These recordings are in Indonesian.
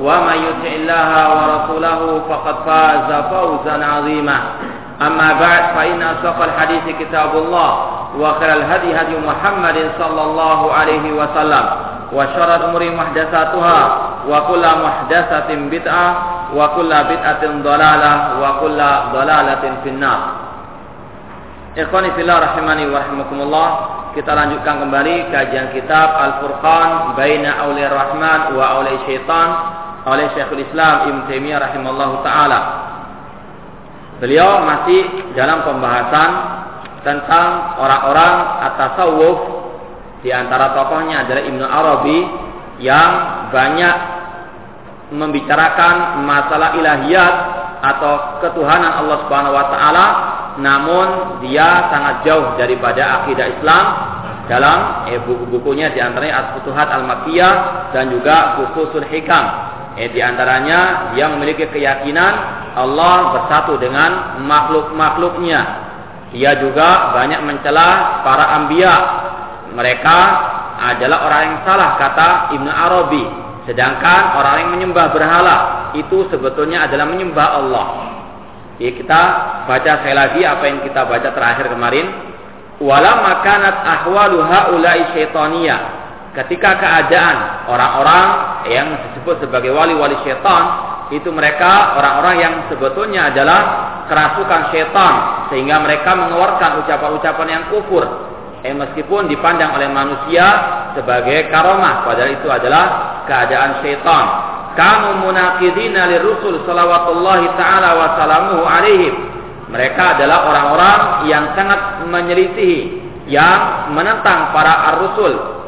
ومن يطع الله ورسوله فقد فاز فوزا عظيما أما بعد فإن أصدق الحديث كتاب الله وخير الهدي هدي محمد صلى الله عليه وسلم وشر الأمور محدثاتها وكل محدثة بدعة وكل بدعة ضلالة وكل ضلالة في النار Ikhwani fillah rahimani wa rahimakumullah. Kita lanjutkan kembali kajian kitab Al-Furqan Baina Auliya Rahman wa Auliya Syaitan oleh Syekhul Islam Ibn Taimiyah rahimallahu taala. Beliau masih dalam pembahasan tentang orang-orang at-tasawuf di antara tokohnya adalah Ibnu Arabi yang banyak membicarakan masalah ilahiyat atau ketuhanan Allah Subhanahu wa taala namun dia sangat jauh daripada akidah Islam dalam eh, buku-bukunya di antaranya As-Futuhat Al-Makkiyah dan juga Fususul Hikam. Eh, di antaranya dia memiliki keyakinan Allah bersatu dengan makhluk-makhluknya. Dia juga banyak mencela para ambia. Mereka adalah orang yang salah kata Ibnu Arabi. Sedangkan orang yang menyembah berhala itu sebetulnya adalah menyembah Allah. Ya, kita baca sekali lagi apa yang kita baca terakhir kemarin. Wala makanat ahwalu haula'i syaitaniya. Ketika keadaan orang-orang yang disebut sebagai wali-wali syaitan itu mereka orang-orang yang sebetulnya adalah kerasukan syaitan sehingga mereka mengeluarkan ucapan-ucapan yang kufur. Eh meskipun dipandang oleh manusia sebagai karomah padahal itu adalah keadaan syaitan. Kanu munaqidina lirusul salawatullahi taala wa salamuhu alaihim. Mereka adalah orang-orang yang sangat menyelisihi yang menentang para ar-rusul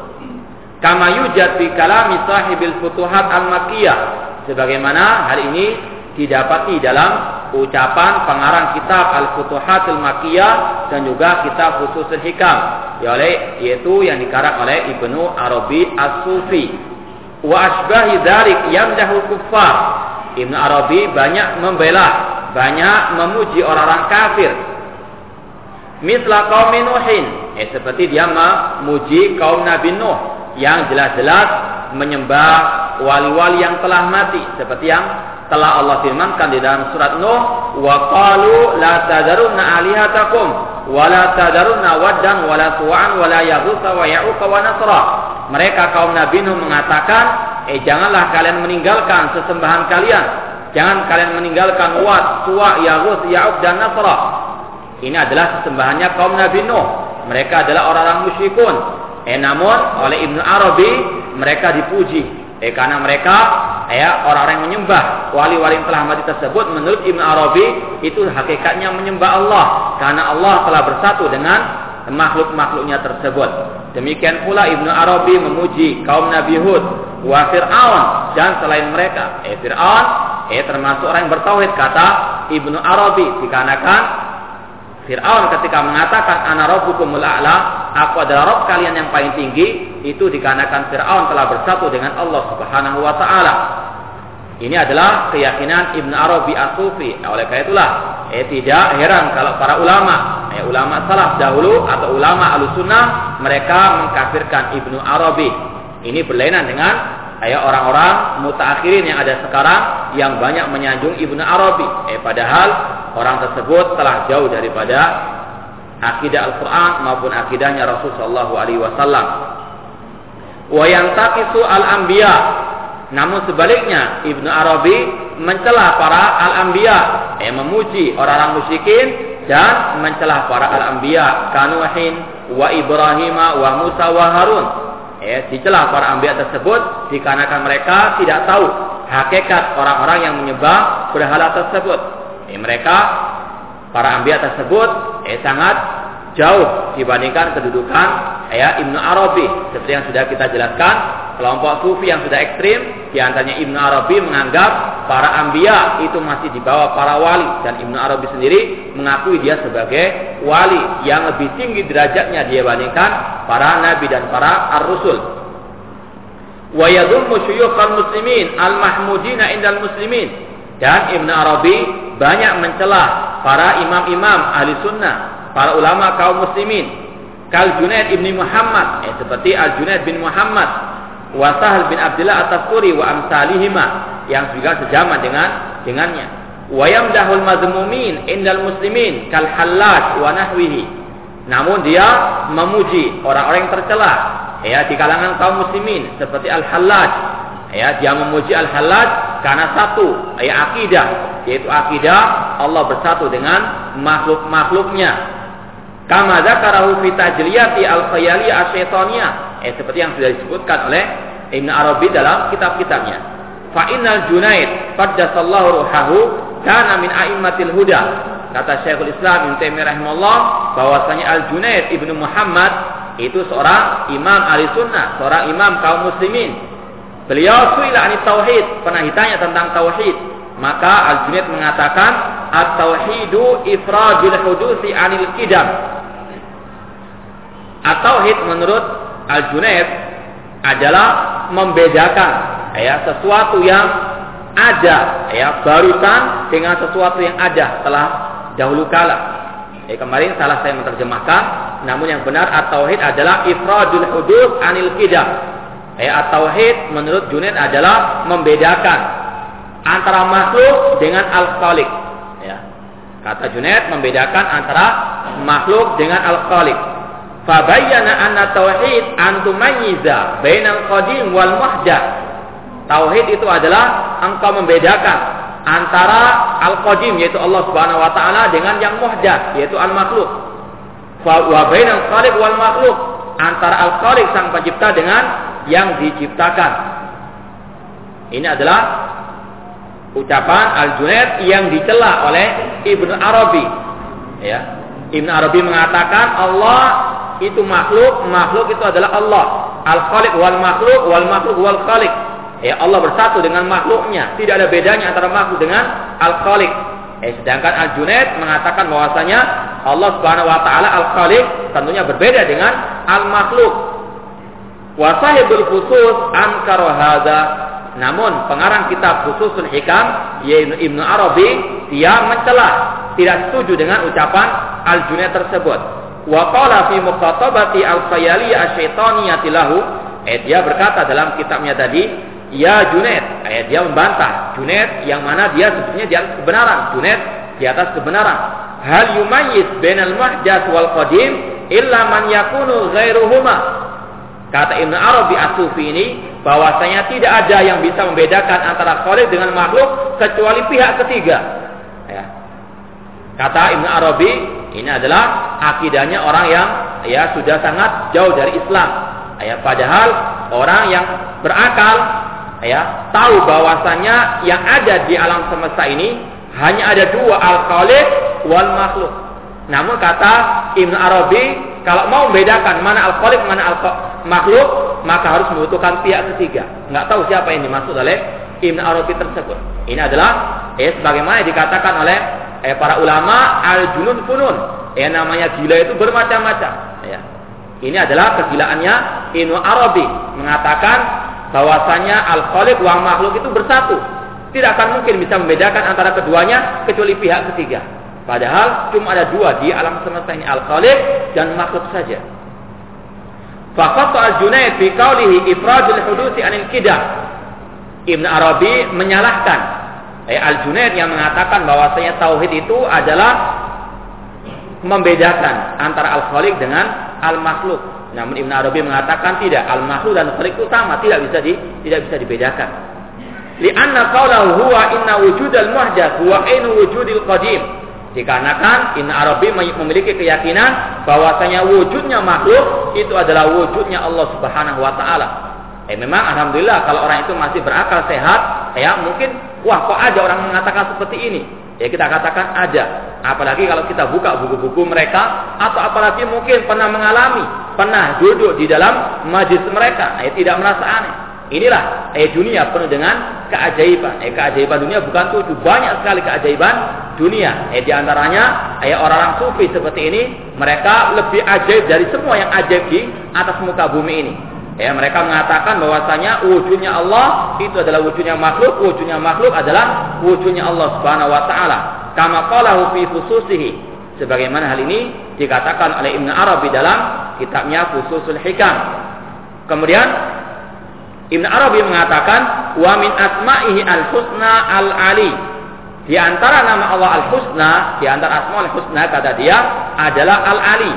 kama yujad fi kalami sahibil futuhat al-makkiyah sebagaimana hal ini didapati dalam ucapan pengarang kitab Al-Futuhat Al-Makkiyah dan juga kitab Fusus Hikam yaitu yang dikarang oleh Ibnu Arabi As-Sufi. Wa asbahi dzalik yamdahu kuffar. Ibnu Arabi banyak membela banyak memuji orang-orang kafir. Misla kaum Nuhin. Eh, seperti dia memuji kaum Nabi Nuh yang jelas-jelas menyembah wali-wali yang telah mati seperti yang telah Allah firmankan di dalam surat Nuh wa qalu la tadarunna alihatakum wa la tadarunna waddan wa la su'an wa la yaghutsa wa ya'uqa wa nasra. Mereka kaum Nabi Nuh mengatakan eh janganlah kalian meninggalkan sesembahan kalian. Jangan kalian meninggalkan Wad, Suwa, Yaghus, Ya'uq dan Nasra. Ini adalah sesembahannya kaum Nabi Nuh. Mereka adalah orang-orang musyrikun eh namun oleh Ibnu Arabi mereka dipuji Eh, karena mereka ya orang-orang yang menyembah wali-wali yang telah mati tersebut menurut Ibn Arabi itu hakikatnya menyembah Allah karena Allah telah bersatu dengan makhluk-makhluknya tersebut. Demikian pula Ibnu Arabi memuji kaum Nabi Hud wa Fir'aun dan selain mereka. Eh Fir'aun eh termasuk orang yang bertauhid kata Ibnu Arabi dikarenakan Fir'aun ketika mengatakan ana rabbukumul a'la, aku adalah Rabb kalian yang paling tinggi, itu dikarenakan Fir'aun telah bersatu dengan Allah Subhanahu wa taala. Ini adalah keyakinan Ibn Arabi As-Sufi. Oleh karena itulah, eh tidak heran kalau para ulama, eh, ulama salaf dahulu atau ulama Ahlussunnah mereka mengkafirkan Ibnu Arabi. Ini berlainan dengan eh, orang-orang mutaakhirin yang ada sekarang yang banyak menyanjung Ibnu Arabi. Eh padahal orang tersebut telah jauh daripada akidah Al-Quran maupun akidahnya Rasul Shallallahu Alaihi Wasallam. Wa yang takisu al-anbiya Namun sebaliknya Ibnu Arabi mencela para al-anbiya, eh, memuji orang-orang musyrikin dan mencela para al-anbiya, Kanuhin wa Ibrahim wa Musa wa Harun. Eh, dicela para anbiya tersebut dikarenakan mereka tidak tahu hakikat orang-orang yang menyembah berhala tersebut. Eh, mereka para anbiya tersebut eh, sangat jauh dibandingkan kedudukan ya Ibnu Arabi seperti yang sudah kita jelaskan kelompok sufi yang sudah ekstrim di antaranya Ibnu Arabi menganggap para ambia itu masih di bawah para wali. Dan Ibnu Arabi sendiri mengakui dia sebagai wali yang lebih tinggi derajatnya dia bandingkan para nabi dan para ar-rusul. Wa yadhummu syuyukhal muslimin al-mahmudina indal muslimin. Dan Ibnu Arabi banyak mencela para imam-imam ahli sunnah para ulama kaum muslimin. Kal Junaid ibni Muhammad eh, seperti Al Junaid bin Muhammad wa Sahal bin Abdullah At-Tafuri wa amsalihima yang juga sejaman dengan dengannya. Wa yamdahul madmumin indal muslimin kal Hallaj wa nahwihi. Namun dia memuji orang-orang yang tercela. Ya di kalangan kaum muslimin seperti Al Hallaj ya dia memuji Al Hallaj karena satu ya akidah. Yaitu akidah Allah bersatu dengan makhluk-makhluknya. Kama dzakarahu fi tajliyati al-khayali asyaitoniyah. Eh seperti yang sudah disebutkan oleh Ibn Arabi dalam kitab-kitabnya. Fa innal Junaid qaddasallahu ruhahu kana min a'immatil huda. Kata Syekhul Islam Ibnu Taimiyah rahimahullah bahwasanya Al Junaid Ibnu Muhammad itu seorang imam ahli sunnah, seorang imam kaum muslimin. Beliau suila anit tauhid, pernah ditanya tentang tauhid. Maka Al Junaid mengatakan at-tauhidu ifradul hudusi anil kidam At-tauhid menurut Al-Junaid adalah membedakan ya sesuatu yang ada ya barusan dengan sesuatu yang ada telah dahulu kala. Ya, kemarin salah saya menerjemahkan, namun yang benar at-tauhid adalah ifradul hudud anil qidam. Ya, at-tauhid menurut Junaid adalah membedakan antara makhluk dengan al-khaliq. Ya. Kata Junaid membedakan antara makhluk dengan al-khaliq. Fabayyana anna tauhid an tumayyiza bainal qadim wal muhdath. Tauhid itu adalah engkau membedakan antara al-qadim yaitu Allah Subhanahu wa taala dengan yang muhdath yaitu al-makhluk. Wa bainal khaliq wal makhluk antara al-khaliq sang pencipta dengan yang diciptakan. Ini adalah ucapan Al-Junaid yang dicela oleh Ibnu Arabi. Ya. Ibnu Arabi mengatakan Allah itu makhluk, makhluk itu adalah Allah. Al-Khaliq wal makhluk, wal makhluk wal Khaliq. Ya Allah bersatu dengan makhluknya. Tidak ada bedanya antara makhluk dengan Al-Khaliq. Eh, sedangkan Al-Junaid mengatakan bahwasanya Allah Subhanahu wa taala Al-Khaliq tentunya berbeda dengan Al-Makhluk. Wa sahibul khusus ankara hadza. Namun pengarang kitab Khususul Hikam yaitu Ibnu Arabi dia mencela, tidak setuju dengan ucapan Al-Junaid tersebut. Wa qala fi muqatabati al-khayali asy-syaitaniyati lahu, eh dia berkata dalam kitabnya tadi, ya Junaid, eh dia membantah Junaid yang mana dia sebetulnya di atas kebenaran, Junaid di atas kebenaran. Hal yumayyiz bainal mahdas wal qadim illa man yakunu ghairuhuma. Kata Ibnu Arabi As-Sufi ini bahwasanya tidak ada yang bisa membedakan antara khaliq dengan makhluk kecuali pihak ketiga. Ya. Kata Ibnu Arabi, ini adalah akidahnya orang yang ya sudah sangat jauh dari Islam. Ya, padahal orang yang berakal ya tahu bahwasannya yang ada di alam semesta ini hanya ada dua al-khaliq wal makhluk. Namun kata Ibnu Arabi kalau mau membedakan mana al-khaliq mana al-makhluk maka harus membutuhkan pihak ketiga. Nggak tahu siapa yang dimaksud oleh Ibnu Arabi tersebut. Ini adalah eh sebagaimana dikatakan oleh eh, para ulama al junun funun. Ya namanya gila itu bermacam-macam. Ya. Ini adalah kegilaannya Ibnu Arabi. Mengatakan bahwasanya al khaliq wa makhluk itu bersatu. Tidak akan mungkin bisa membedakan antara keduanya kecuali pihak ketiga. Padahal cuma ada dua di alam semesta ini al khaliq dan makhluk saja. Faqat al-Junaid fi qawlihi ifradul hudusi anil kidah. Ibn Arabi menyalahkan eh, Al-Junaid yang mengatakan bahwasanya tauhid itu adalah membedakan antara al-khaliq dengan al-makhluk. Namun Ibn Arabi mengatakan tidak, al-makhluk dan khaliq itu sama, tidak bisa di, tidak bisa dibedakan. Lianna qawlahu huwa inna wujudal muhdath huwa ainu wujudil qadim. Dikarenakan Ibn Arabi memiliki keyakinan bahwasanya wujudnya makhluk itu adalah wujudnya Allah Subhanahu wa taala. Eh memang alhamdulillah kalau orang itu masih berakal sehat, ya mungkin wah kok ada orang mengatakan seperti ini. Ya kita katakan ada. Apalagi kalau kita buka buku-buku mereka atau apalagi mungkin pernah mengalami, pernah duduk di dalam majlis mereka, eh tidak merasa aneh. Inilah eh dunia penuh dengan keajaiban. Eh keajaiban dunia bukan tujuh banyak sekali keajaiban dunia. Eh di antaranya eh orang-orang sufi seperti ini mereka lebih ajaib dari semua yang ajaib di atas muka bumi ini. Ya, mereka mengatakan bahwasanya wujudnya Allah itu adalah wujudnya makhluk, wujudnya makhluk adalah wujudnya Allah Subhanahu wa taala. Kama qalahu fi fususihi. Sebagaimana hal ini dikatakan oleh Ibn Arabi dalam kitabnya Fususul Hikam. Kemudian Ibn Arabi mengatakan wa min asma'ihi al-husna al-ali. Di antara nama Allah al-husna, di antara asma al-husna kata dia adalah al-ali.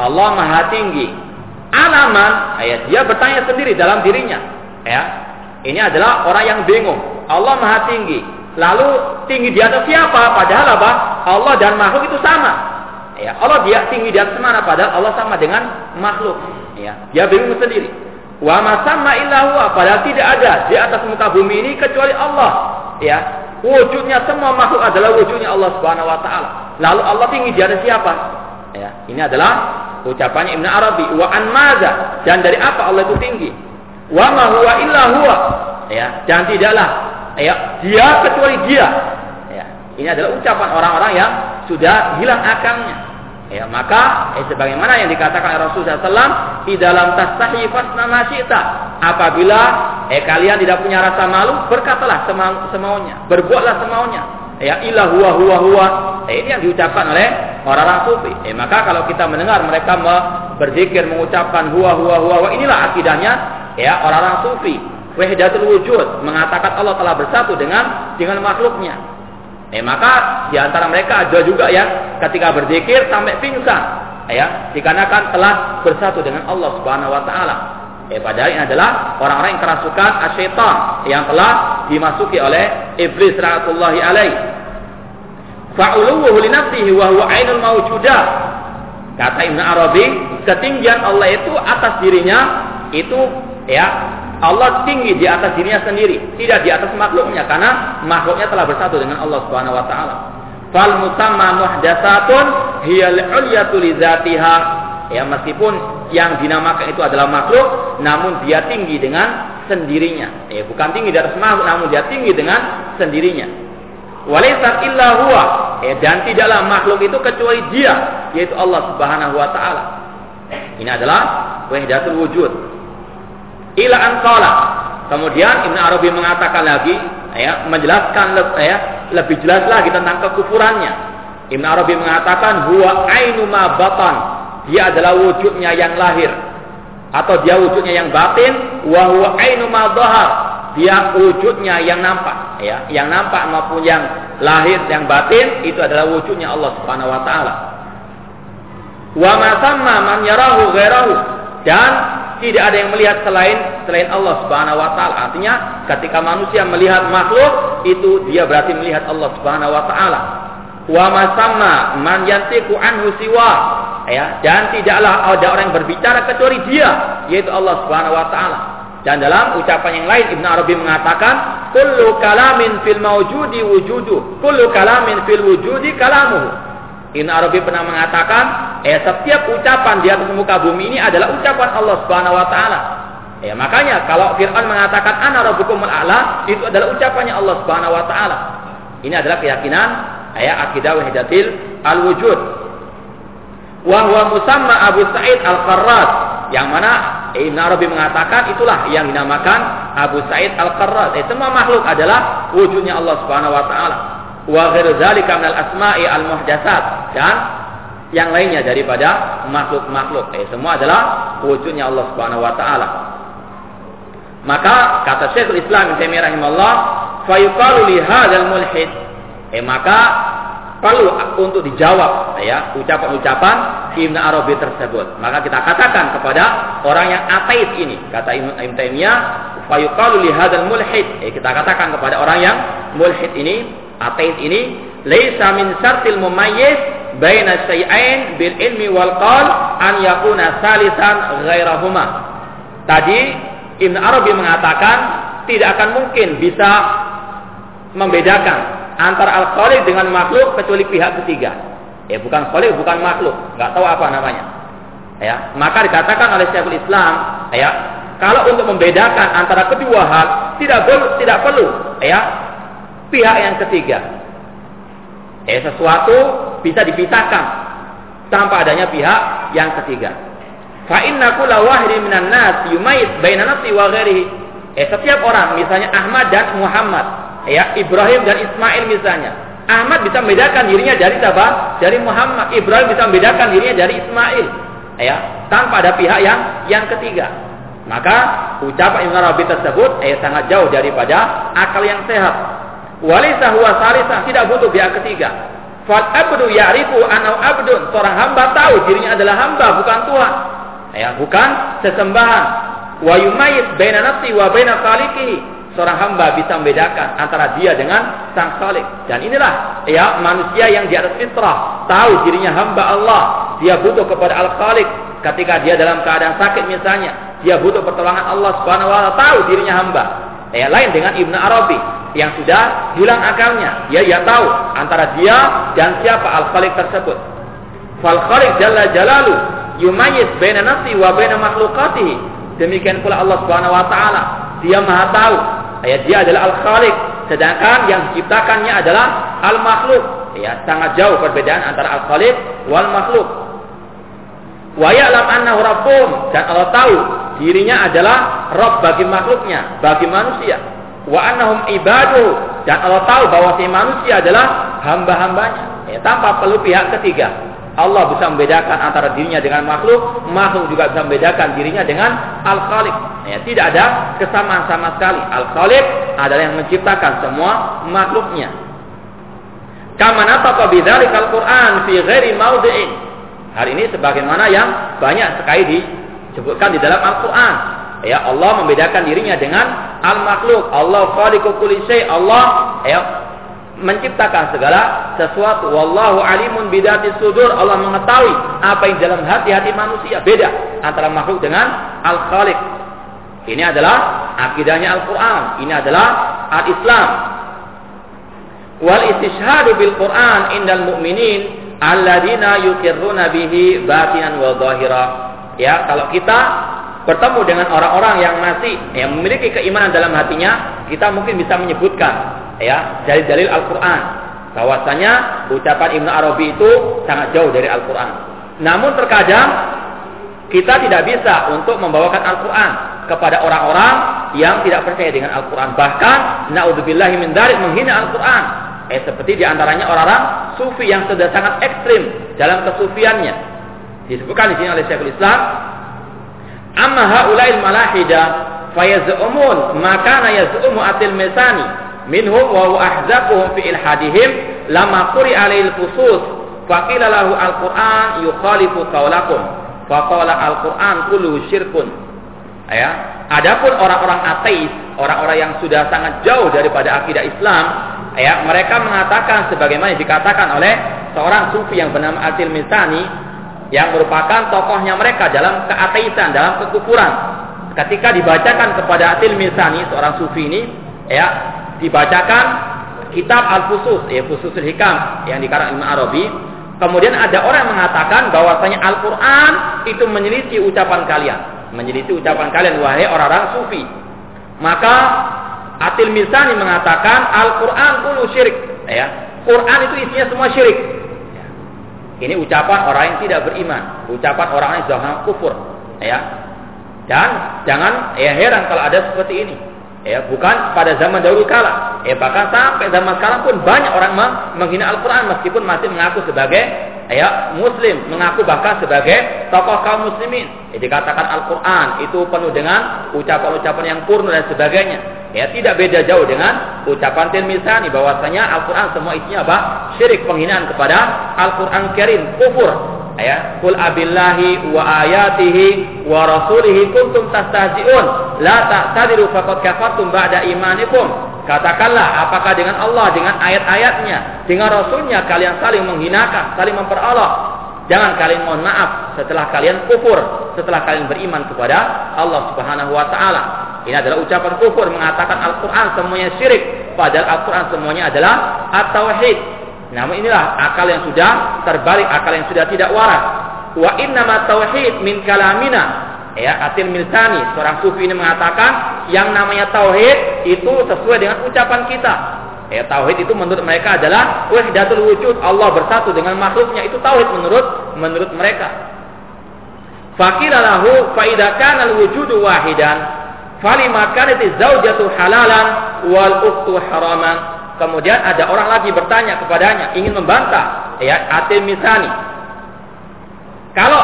Allah Maha Tinggi. Alaman, ayat dia bertanya sendiri dalam dirinya. Ya. Ini adalah orang yang bingung. Allah Maha Tinggi. Lalu tinggi di atas siapa? Padahal apa? Allah dan makhluk itu sama. Ya, Allah dia tinggi di atas mana? Padahal Allah sama dengan makhluk. Ya, dia bingung sendiri. Wa masamma illa huwa. Padahal tidak ada di atas muka bumi ini kecuali Allah. Ya. Wujudnya semua makhluk adalah wujudnya Allah Subhanahu wa taala. Lalu Allah tinggi di atas siapa? Ya. Ini adalah ucapannya Ibn Arabi. Wa an maza. Dan dari apa Allah itu tinggi? Wa ma huwa illa huwa. Ya. Dan tidaklah ya, dia kecuali dia. Ya. Ini adalah ucapan orang-orang yang sudah hilang akalnya. Ya, maka eh, sebagaimana yang dikatakan Rasulullah SAW di dalam tastahi fasna. Apabila eh kalian tidak punya rasa malu, berkatalah sema semaunya, berbuatlah semaunya. Ya ilah huwa huwa huwa. Eh, ini yang diucapkan oleh orang-orang sufi. Eh, maka kalau kita mendengar mereka berzikir mengucapkan huwa huwa huwa, huwa inilah akidahnya ya orang-orang sufi. Wahdatul wujud mengatakan Allah telah bersatu dengan dengan makhluknya. Eh maka di antara mereka ada juga ya ketika berzikir sampai pingsan ya dikarenakan telah bersatu dengan Allah Subhanahu wa taala. Eh padahal ini adalah orang-orang yang kerasukan asyaitan yang telah dimasuki oleh iblis rahmatullahi alaih. Fa'uluhu li nafsihi wa huwa ainul mawjudah. Kata Ibn Arabi, ketinggian Allah itu atas dirinya itu ya Allah tinggi di atas dirinya sendiri, tidak di atas makhluknya karena makhluknya telah bersatu dengan Allah Subhanahu wa taala. Fal musamma muhdatsatun hiyal ulyatu. Ya meskipun yang dinamakan itu adalah makhluk, namun dia tinggi dengan sendirinya. Ya bukan tinggi di atas makhluk, namun dia tinggi dengan sendirinya. Walaysa illa huwa. Ya, dan tidaklah makhluk itu kecuali dia, yaitu Allah Subhanahu wa taala. Ini adalah wahdatul wujud ila anqala. Kemudian Ibn Arabi mengatakan lagi, ya, menjelaskan ya, lebih jelas lagi tentang kekufurannya. Ibn Arabi mengatakan huwa ainu ma batan. Dia adalah wujudnya yang lahir atau dia wujudnya yang batin wa huwa ainu ma. Dia wujudnya yang nampak, ya, yang nampak maupun yang lahir yang batin itu adalah wujudnya Allah Subhanahu wa taala. Wa ma samma man yarahu ghairahu dan tidak ada yang melihat selain selain Allah Subhanahu wa taala. Artinya ketika manusia melihat makhluk itu dia berarti melihat Allah Subhanahu wa taala. Wa masamma man yantiqu anhu siwa. Ya, dan tidaklah ada orang yang berbicara kecuali dia, yaitu Allah Subhanahu wa taala. Dan dalam ucapan yang lain Ibn Arabi mengatakan, "Kullu kalamin fil mawjudi wujudu, kullu kalamin fil wujudi kalamuhu." Ibn Arabi pernah mengatakan, eh setiap ucapan di atas muka bumi ini adalah ucapan Allah Subhanahu wa taala. Ya, makanya kalau Fir'aun mengatakan ana rabbukumul a'la, itu adalah ucapannya Allah Subhanahu wa taala. Ini adalah keyakinan ya akidah wahidatil al-wujud. Wa huwa musamma Abu Sa'id Al-Qarraz yang mana Ibn Arabi mengatakan itulah yang dinamakan Abu Sa'id Al-Qarraz. Eh, semua makhluk adalah wujudnya Allah Subhanahu wa taala wa ghairu dzalika minal asma'i al muhdatsat dan yang lainnya daripada makhluk-makhluk. Eh, semua adalah wujudnya Allah Subhanahu wa taala. Maka kata Syekhul Islam Ibnu Taimiyah rahimahullah, fa yuqalu li hadzal mulhid. Eh maka perlu untuk dijawab ya ucapan-ucapan Ibn Arabi tersebut. Maka kita katakan kepada orang yang ateis ini, kata Ibnu Taimiyah, fayuqalu li hadzal mulhid eh, kita katakan kepada orang yang mulhid ini ateis ini laisa min syartil mumayyiz baina syai'ain bil ilmi wal qal an yakuna salisan ghairahuma tadi Ibn Arabi mengatakan tidak akan mungkin bisa membedakan antara al-khaliq dengan makhluk kecuali pihak ketiga ya bukan khaliq bukan makhluk nggak tahu apa namanya ya maka dikatakan oleh Syekhul Islam ya kalau untuk membedakan antara kedua hal tidak perlu tidak perlu ya pihak yang ketiga. Ya sesuatu bisa dipisahkan tanpa adanya pihak yang ketiga. Fa inna kulla minan nas yumayyiz baina nafsi wa ghairihi. Eh setiap orang misalnya Ahmad dan Muhammad, ya Ibrahim dan Ismail misalnya. Ahmad bisa membedakan dirinya dari siapa? Dari Muhammad. Ibrahim bisa membedakan dirinya dari Ismail. Ya, tanpa ada pihak yang yang ketiga. Maka ucapan Ibn Arabi tersebut eh, sangat jauh daripada akal yang sehat. Walisa huwa salisa tidak butuh pihak ketiga. Fal abdu ya'rifu anau abdun. Seorang hamba tahu dirinya adalah hamba bukan Tuhan. Ya, bukan sesembahan. Wa yumayyiz baina nafsi wa baina khaliqihi. Seorang hamba bisa membedakan antara dia dengan sang khalik. Dan inilah ya manusia yang di atas fitrah, tahu dirinya hamba Allah, dia butuh kepada al-khaliq ketika dia dalam keadaan sakit misalnya, dia butuh pertolongan Allah Subhanahu wa taala, tahu dirinya hamba. Ya, lain dengan Ibnu Arabi yang sudah hilang akalnya. Dia ya tahu antara dia dan siapa Al-Khaliq tersebut. Fal Khaliq jalla jalalu yumayyiz baina nafsi wa baina makhluqatihi. Demikian pula Allah Subhanahu wa taala. Dia Maha tahu. Ya, dia adalah Al-Khaliq, sedangkan yang diciptakannya adalah Al-Makhluk. Ya, sangat jauh perbedaan antara Al-Khaliq wal makhluk. Wa ya'lam annahu rabbuhum dan Allah tahu dirinya adalah Rabb bagi makhluknya, bagi manusia. Wa annahum ibadu dan Allah tahu bahwa si manusia adalah hamba-hambanya. Ya, tanpa perlu pihak ketiga. Allah bisa membedakan antara dirinya dengan makhluk, makhluk juga bisa membedakan dirinya dengan Al-Khaliq. Ya, tidak ada kesamaan sama sekali. Al-Khaliq adalah yang menciptakan semua makhluknya. Kama nataqa bidzalika Al-Qur'an fi ghairi mawdi'in. Hari ini sebagaimana yang banyak sekali disebutkan di dalam Al-Quran. Ya Allah membedakan dirinya dengan al-makhluk. Allah khaliqu kulli Allah ya menciptakan segala sesuatu. Wallahu alimun bidati sudur. Allah mengetahui apa yang dalam hati-hati manusia. Beda antara makhluk dengan al-khaliq. Ini adalah akidahnya Al-Quran. Ini adalah al-Islam. Wal istishhadu bil Quran indal mu'minin alladzina yukirruna bihi batinan wa zahira Ya, kalau kita bertemu dengan orang-orang yang masih yang memiliki keimanan dalam hatinya, kita mungkin bisa menyebutkan ya dari dalil Al-Qur'an bahwasanya ucapan Ibnu Arabi itu sangat jauh dari Al-Qur'an. Namun terkadang kita tidak bisa untuk membawakan Al-Qur'an kepada orang-orang yang tidak percaya dengan Al-Qur'an. Bahkan naudzubillahi min dzalik menghina Al-Qur'an. Eh seperti di antaranya orang-orang sufi yang sudah sangat ekstrim dalam kesufiannya disebutkan di sini oleh Syekhul Islam amma haula'il malahida fayaz'umun maka na yaz'umu atil mesani minhum wa huwa ahzaquhum fi ilhadihim lama quri alail khusus faqila lahu al-Qur'an yukhalifu qawlakum faqala al-Qur'an kullu syirkun ya adapun orang-orang ateis orang-orang yang sudah sangat jauh daripada akidah Islam ya mereka mengatakan sebagaimana dikatakan oleh seorang sufi yang bernama Atil Misani yang merupakan tokohnya mereka dalam keateisan, dalam kekufuran. Ketika dibacakan kepada Atil Misani, seorang sufi ini, ya, dibacakan kitab Al-Fusus, ya, Fususul Hikam yang dikarang Imam Arabi. Kemudian ada orang yang mengatakan bahwasanya Al-Quran itu menyelisih ucapan kalian. Menyelisih ucapan kalian, wahai orang-orang sufi. Maka Atil Misani mengatakan Al-Quran kulu syirik. Ya. Quran itu isinya semua syirik. Ini ucapan orang yang tidak beriman, ucapan orang yang sudah kufur, ya. Dan jangan ya heran kalau ada seperti ini. Ya, bukan pada zaman dahulu kala. Ya, bahkan sampai zaman sekarang pun banyak orang menghina Al-Qur'an meskipun masih mengaku sebagai ya muslim, mengaku bahkan sebagai tokoh kaum muslimin. Ya, dikatakan Al-Qur'an itu penuh dengan ucapan-ucapan yang purna dan sebagainya. Ya, tidak beda jauh dengan ucapan Tirmizani bahwasanya Al-Qur'an semua isinya apa? Syirik penghinaan kepada Al-Qur'an Karim, kufur. Ya kul abillahi wa ayatihi wa rasulihi kuntum tastahzi'un la ta'tadiru faqad kafartum ba'da imanikum Katakanlah apakah dengan Allah, dengan ayat-ayatnya, dengan Rasulnya kalian saling menghinakan, saling memperolok. Jangan kalian mohon maaf setelah kalian kufur, setelah kalian beriman kepada Allah Subhanahu wa taala. Ini adalah ucapan kufur mengatakan Al-Qur'an semuanya syirik, padahal Al-Qur'an semuanya adalah at-tauhid. Namun inilah akal yang sudah terbalik, akal yang sudah tidak waras. Wa innama tauhid min kalamina. Ya Atil Milsani seorang sufi ini mengatakan yang namanya tauhid itu sesuai dengan ucapan kita. Ya tauhid itu menurut mereka adalah wahdatul wujud. Allah bersatu dengan makhluknya. Itu tauhid menurut menurut mereka. Fakira lahu fa idza kana al wujudu wahidan kanat zaujatu halalan wal ukhtu haraman kemudian ada orang lagi bertanya kepadanya ingin membantah ya Atil Milsani kalau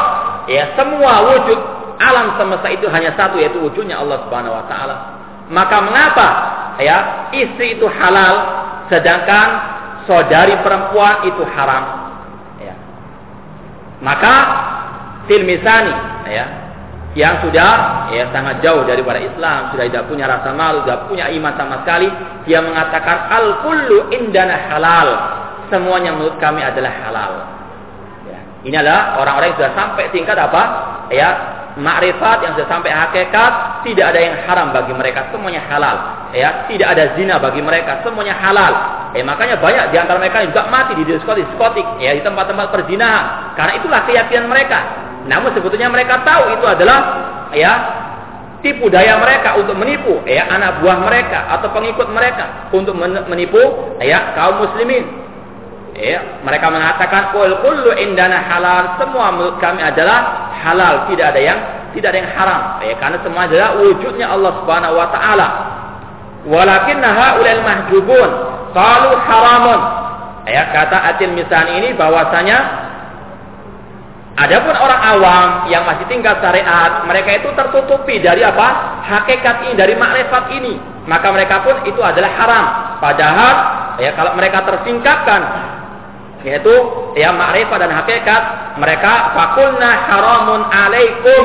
ya semua wujud alam semesta itu hanya satu yaitu wujudnya Allah Subhanahu wa taala. Maka mengapa ya istri itu halal sedangkan saudari perempuan itu haram? Ya. Maka Tilmisani ya yang sudah ya sangat jauh daripada Islam, sudah tidak punya rasa malu, tidak punya iman sama sekali, dia mengatakan al kullu indana halal. Semuanya menurut kami adalah halal. Ya. Ini adalah orang-orang yang sudah sampai tingkat apa? Ya, makrifat yang sudah sampai hakikat tidak ada yang haram bagi mereka semuanya halal ya tidak ada zina bagi mereka semuanya halal eh makanya banyak di antara mereka yang juga mati di diskotik diskotik ya di tempat-tempat perzinahan karena itulah keyakinan mereka namun sebetulnya mereka tahu itu adalah ya tipu daya mereka untuk menipu ya anak buah mereka atau pengikut mereka untuk menipu ya kaum muslimin Ya, mereka mengatakan kul kullu indana halal, semua menurut kami adalah halal, tidak ada yang tidak ada yang haram. Ya, karena semua adalah wujudnya Allah Subhanahu wa taala. Walakinna ulil mahjubun qalu haramun. Ya, kata Atil Misani ini bahwasanya Adapun orang awam yang masih tinggal syariat, mereka itu tertutupi dari apa? Hakikat ini, dari makrifat ini. Maka mereka pun itu adalah haram. Padahal ya kalau mereka tersingkapkan yaitu ya ma'rifah dan hakikat mereka fakulna haramun alaikum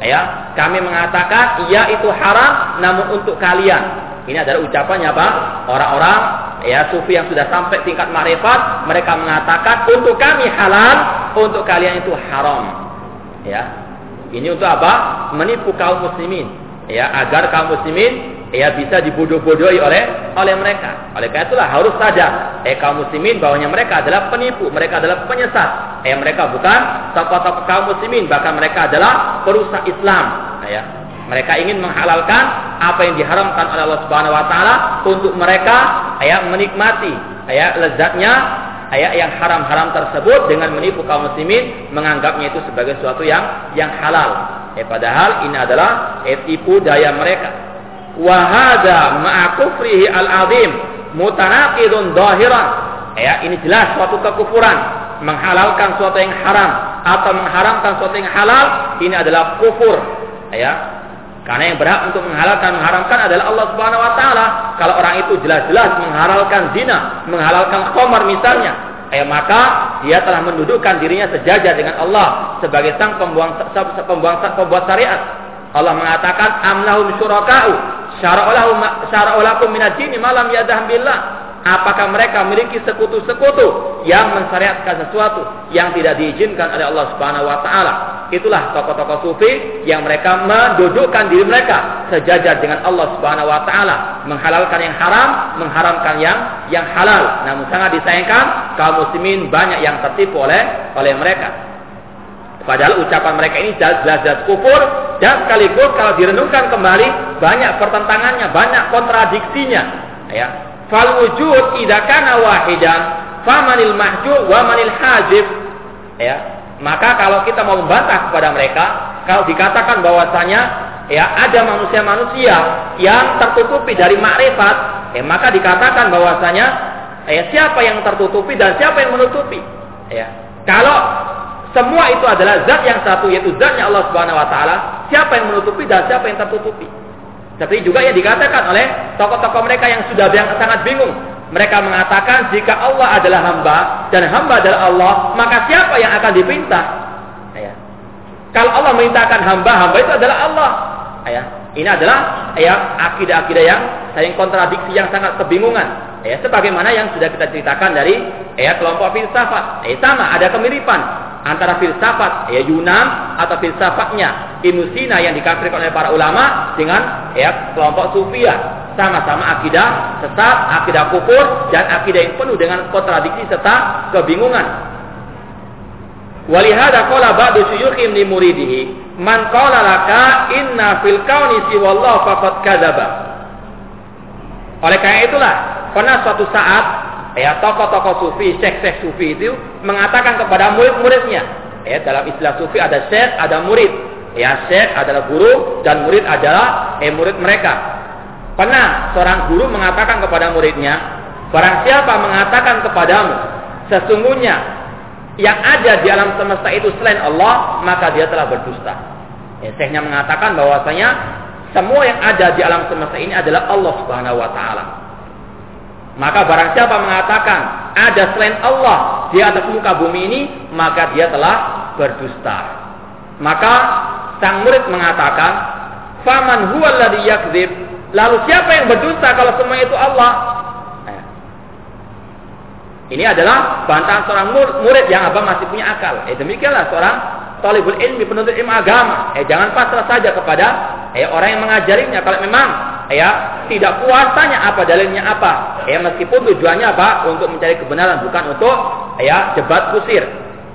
ya kami mengatakan ya itu haram namun untuk kalian ini adalah ucapannya apa orang-orang ya sufi yang sudah sampai tingkat ma'rifat mereka mengatakan untuk kami halal untuk kalian itu haram ya ini untuk apa menipu kaum muslimin ya agar kaum muslimin ya bisa dibodoh-bodohi oleh oleh mereka. Oleh karena itulah harus sadar eh kaum muslimin bahwanya mereka adalah penipu, mereka adalah penyesat. Eh mereka bukan tokoh-tokoh kaum muslimin, bahkan mereka adalah perusak Islam. Nah, ya. Mereka ingin menghalalkan apa yang diharamkan oleh Allah Subhanahu wa taala untuk mereka ya menikmati ya lezatnya ayat yang haram-haram tersebut dengan menipu kaum muslimin menganggapnya itu sebagai sesuatu yang yang halal. Eh, padahal ini adalah eh, tipu daya mereka. Wahada ma'akufrihi al-azim mutanaqidun zahiran ya ini jelas suatu kekufuran menghalalkan suatu yang haram atau mengharamkan suatu yang halal ini adalah kufur. Ya karena yang berhak untuk menghalalkan mengharamkan adalah Allah Subhanahu wa taala. Kalau orang itu jelas-jelas menghalalkan zina, menghalalkan khamar misalnya, eh maka dia telah mendudukkan dirinya sejajar dengan Allah sebagai sang pembuang pembuang pembuat syariat. Allah mengatakan amlahum syuraka'u syara'ulakum minad dini malam yadah billah. Apakah mereka memiliki sekutu-sekutu yang mensyariatkan sesuatu yang tidak diizinkan oleh Allah Subhanahu wa taala? Itulah tokoh-tokoh sufi yang mereka mendudukkan diri mereka sejajar dengan Allah Subhanahu wa taala, menghalalkan yang haram, mengharamkan yang yang halal. Namun sangat disayangkan kaum muslimin banyak yang tertipu oleh oleh mereka. Padahal ucapan mereka ini jelas-jelas kufur dan sekaligus kalau direnungkan kembali banyak pertentangannya, banyak kontradiksinya. Ya. Fal wujud idza kana wahidan famanil mahjub wa manil hajib. Ya. Maka kalau kita mau membantah kepada mereka, kalau dikatakan bahwasanya ya ada manusia-manusia yang tertutupi dari makrifat, ya, maka dikatakan bahwasanya ya, siapa yang tertutupi dan siapa yang menutupi. Ya. Kalau semua itu adalah zat yang satu yaitu zatnya Allah Subhanahu wa taala. Siapa yang menutupi dan siapa yang tertutupi. Seperti juga yang dikatakan oleh tokoh-tokoh mereka yang sudah yang sangat bingung. Mereka mengatakan jika Allah adalah hamba dan hamba adalah Allah, maka siapa yang akan dipinta? Ya. Kalau Allah mintakan hamba, hamba itu adalah Allah. Ya. Ini adalah ya akidah-akidah yang saling kontradiksi yang sangat kebingungan. Ya, sebagaimana yang sudah kita ceritakan dari ya kelompok filsafat. Eh sama, ada kemiripan antara filsafat ya Yunan atau filsafatnya Ibnu Sina yang dikafirkan oleh para ulama dengan ya kelompok Sufia. Sama-sama akidah sesat, akidah kufur dan akidah yang penuh dengan kontradiksi serta kebingungan. Walihada qala ba'du syuyukhim li muridihi man qala laka inna fil kauni siwallahu faqad kadzaba. Oleh karena itulah pernah suatu saat ya tokoh-tokoh sufi, syekh-syekh sufi itu mengatakan kepada murid-muridnya, ya dalam istilah sufi ada syekh, ada murid. Ya syekh adalah guru dan murid adalah eh murid mereka. Pernah seorang guru mengatakan kepada muridnya, barang siapa mengatakan kepadamu, sesungguhnya yang ada di alam semesta itu selain Allah, maka dia telah berdusta. Ya, Syekhnya mengatakan bahwasanya semua yang ada di alam semesta ini adalah Allah Subhanahu wa taala. Maka barang siapa mengatakan ada selain Allah di atas muka bumi ini, maka dia telah berdusta. Maka sang murid mengatakan, "Faman huwa alladhi yakdzib?" Lalu siapa yang berdusta kalau semua itu Allah? Ini adalah bantahan seorang murid yang abang masih punya akal. Eh demikianlah seorang talibul ilmi penuntut ilmu agama. Eh jangan pasrah saja kepada eh orang yang mengajarinya kalau memang eh, ya tidak puasanya apa dalilnya apa. Eh meskipun tujuannya apa untuk mencari kebenaran bukan untuk eh, ya debat kusir.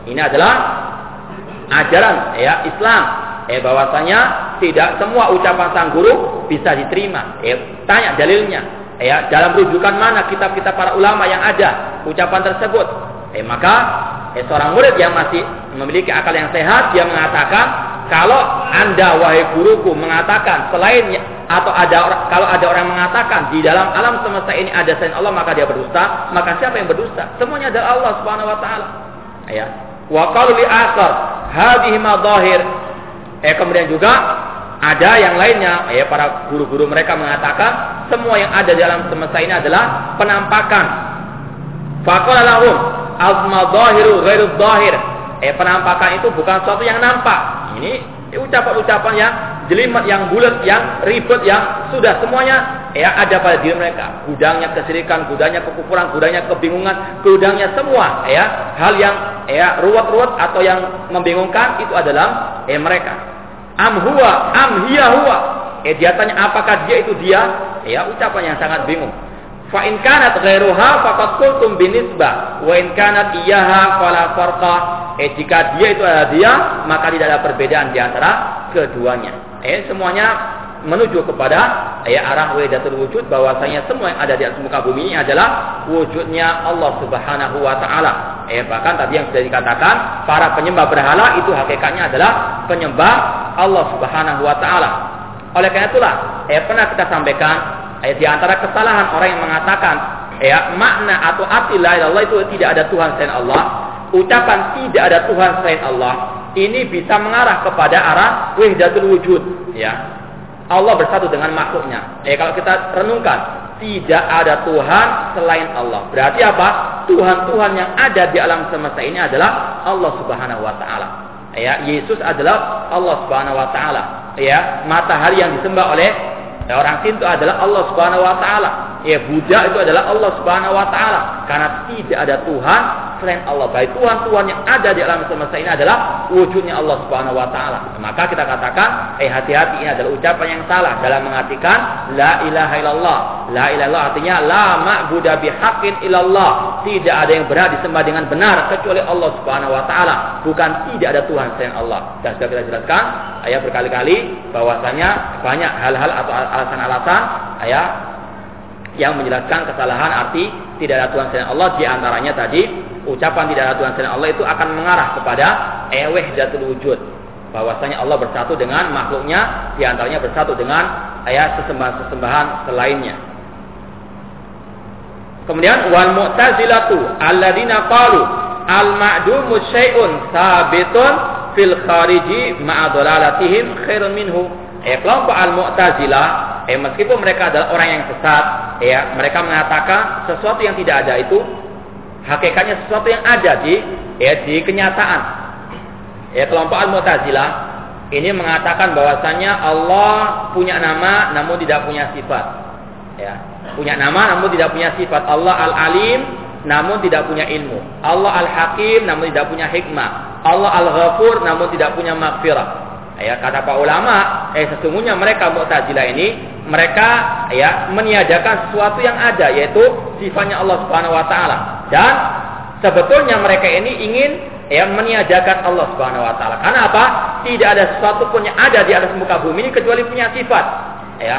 Ini adalah ajaran eh, ya Islam. Eh bahwasanya tidak semua ucapan sang guru bisa diterima. Eh tanya dalilnya ya dalam rujukan mana kitab-kitab para ulama yang ada ucapan tersebut eh maka eh, seorang murid yang masih memiliki akal yang sehat dia mengatakan kalau anda wahai guruku mengatakan selain atau ada kalau ada orang mengatakan di dalam alam semesta ini ada selain Allah maka dia berdusta maka siapa yang berdusta semuanya adalah Allah Subhanahu wa taala ya wa qalu li akhar hadhihi eh kemudian juga ada yang lainnya, ya para guru-guru mereka mengatakan semua yang ada di dalam semesta ini adalah penampakan. Faqala lahum al-madhahiru ghairu dhahir. Eh penampakan itu bukan sesuatu yang nampak. Ini ucapan-ucapan yang jelimet, yang bulat, yang ribet, yang sudah semuanya ya ada pada diri mereka. Gudangnya kesirikan, gudangnya kekufuran, gudangnya kebingungan, gudangnya semua ya. Hal yang ya ruwet-ruwet atau yang membingungkan itu adalah eh mereka. Am huwa am hiya huwa. Eh dia tanya apakah dia itu dia? Ya ucapan yang sangat bingung. Fa in kanat ghairuha faqad qultum binisbah. Wa in kanat iyaha fala farqa. Eh jika dia itu adalah dia maka tidak ada perbedaan di antara keduanya eh semuanya menuju kepada ya arah wahidatul wujud bahwasanya semua yang ada di atas muka bumi ini adalah wujudnya Allah Subhanahu wa taala. Eh bahkan tadi yang sudah dikatakan para penyembah berhala itu hakikatnya adalah penyembah Allah Subhanahu wa taala. Oleh karena itulah eh pernah kita sampaikan eh di antara kesalahan orang yang mengatakan ya makna atau arti la ilaha itu tidak ada Tuhan selain Allah, ucapan tidak ada Tuhan selain Allah ini bisa mengarah kepada arah wahdatul wujud ya Allah bersatu dengan makhluknya. Eh kalau kita renungkan, tidak ada Tuhan selain Allah. Berarti apa? Tuhan-Tuhan yang ada di alam semesta ini adalah Allah Subhanahu wa taala. Ya, Yesus adalah Allah Subhanahu wa taala. Ya, matahari yang disembah oleh orang Sinto adalah Allah Subhanahu wa taala. Ya, Buddha itu adalah Allah Subhanahu wa taala. Karena tidak ada Tuhan selain Allah. Baik Tuhan-Tuhan yang ada di alam semesta ini adalah wujudnya Allah Subhanahu wa taala. Maka kita katakan, eh hati-hati ini adalah ucapan yang salah dalam mengartikan la ilaha illallah. La ilaha illallah artinya la ma'budu bihaqqin illallah. Tidak ada yang berhak disembah dengan benar kecuali Allah Subhanahu wa taala. Bukan tidak ada Tuhan selain Allah. Dan sudah kita jelaskan ayat berkali-kali bahwasanya banyak hal-hal atau alasan-alasan ayat yang menjelaskan kesalahan arti tidak ada Tuhan selain Allah. Di antaranya tadi ucapan tidak ada Tuhan selain Allah itu akan mengarah kepada eweh datul wujud. Bahwasanya Allah bersatu dengan makhluknya di antaranya bersatu dengan ayat sesembahan-sesembahan selainnya. Kemudian wal mu'tazilatu alladzina qalu al ma'dumu syai'un sabitun fil khariji ma'a dhalalatihim khairun minhu. Eh kelompok al mu'tazilah eh meskipun mereka adalah orang yang sesat, ya, mereka mengatakan sesuatu yang tidak ada itu hakikatnya sesuatu yang ada di ya di kenyataan. Ya kelompok Al-Mu'tazilah ini mengatakan bahwasanya Allah punya nama namun tidak punya sifat. Ya, punya nama namun tidak punya sifat. Allah Al-Alim namun tidak punya ilmu. Allah Al-Hakim namun tidak punya hikmah. Allah Al-Ghafur namun tidak punya maghfirah. Ya, kata para ulama, eh sesungguhnya mereka Mu'tazilah ini mereka ya meniadakan sesuatu yang ada yaitu sifatnya Allah Subhanahu wa taala. Dan sebetulnya mereka ini ingin ya meniadakan Allah Subhanahu wa taala. Karena apa? Tidak ada sesuatu pun yang ada di atas muka bumi ini kecuali punya sifat. Ya.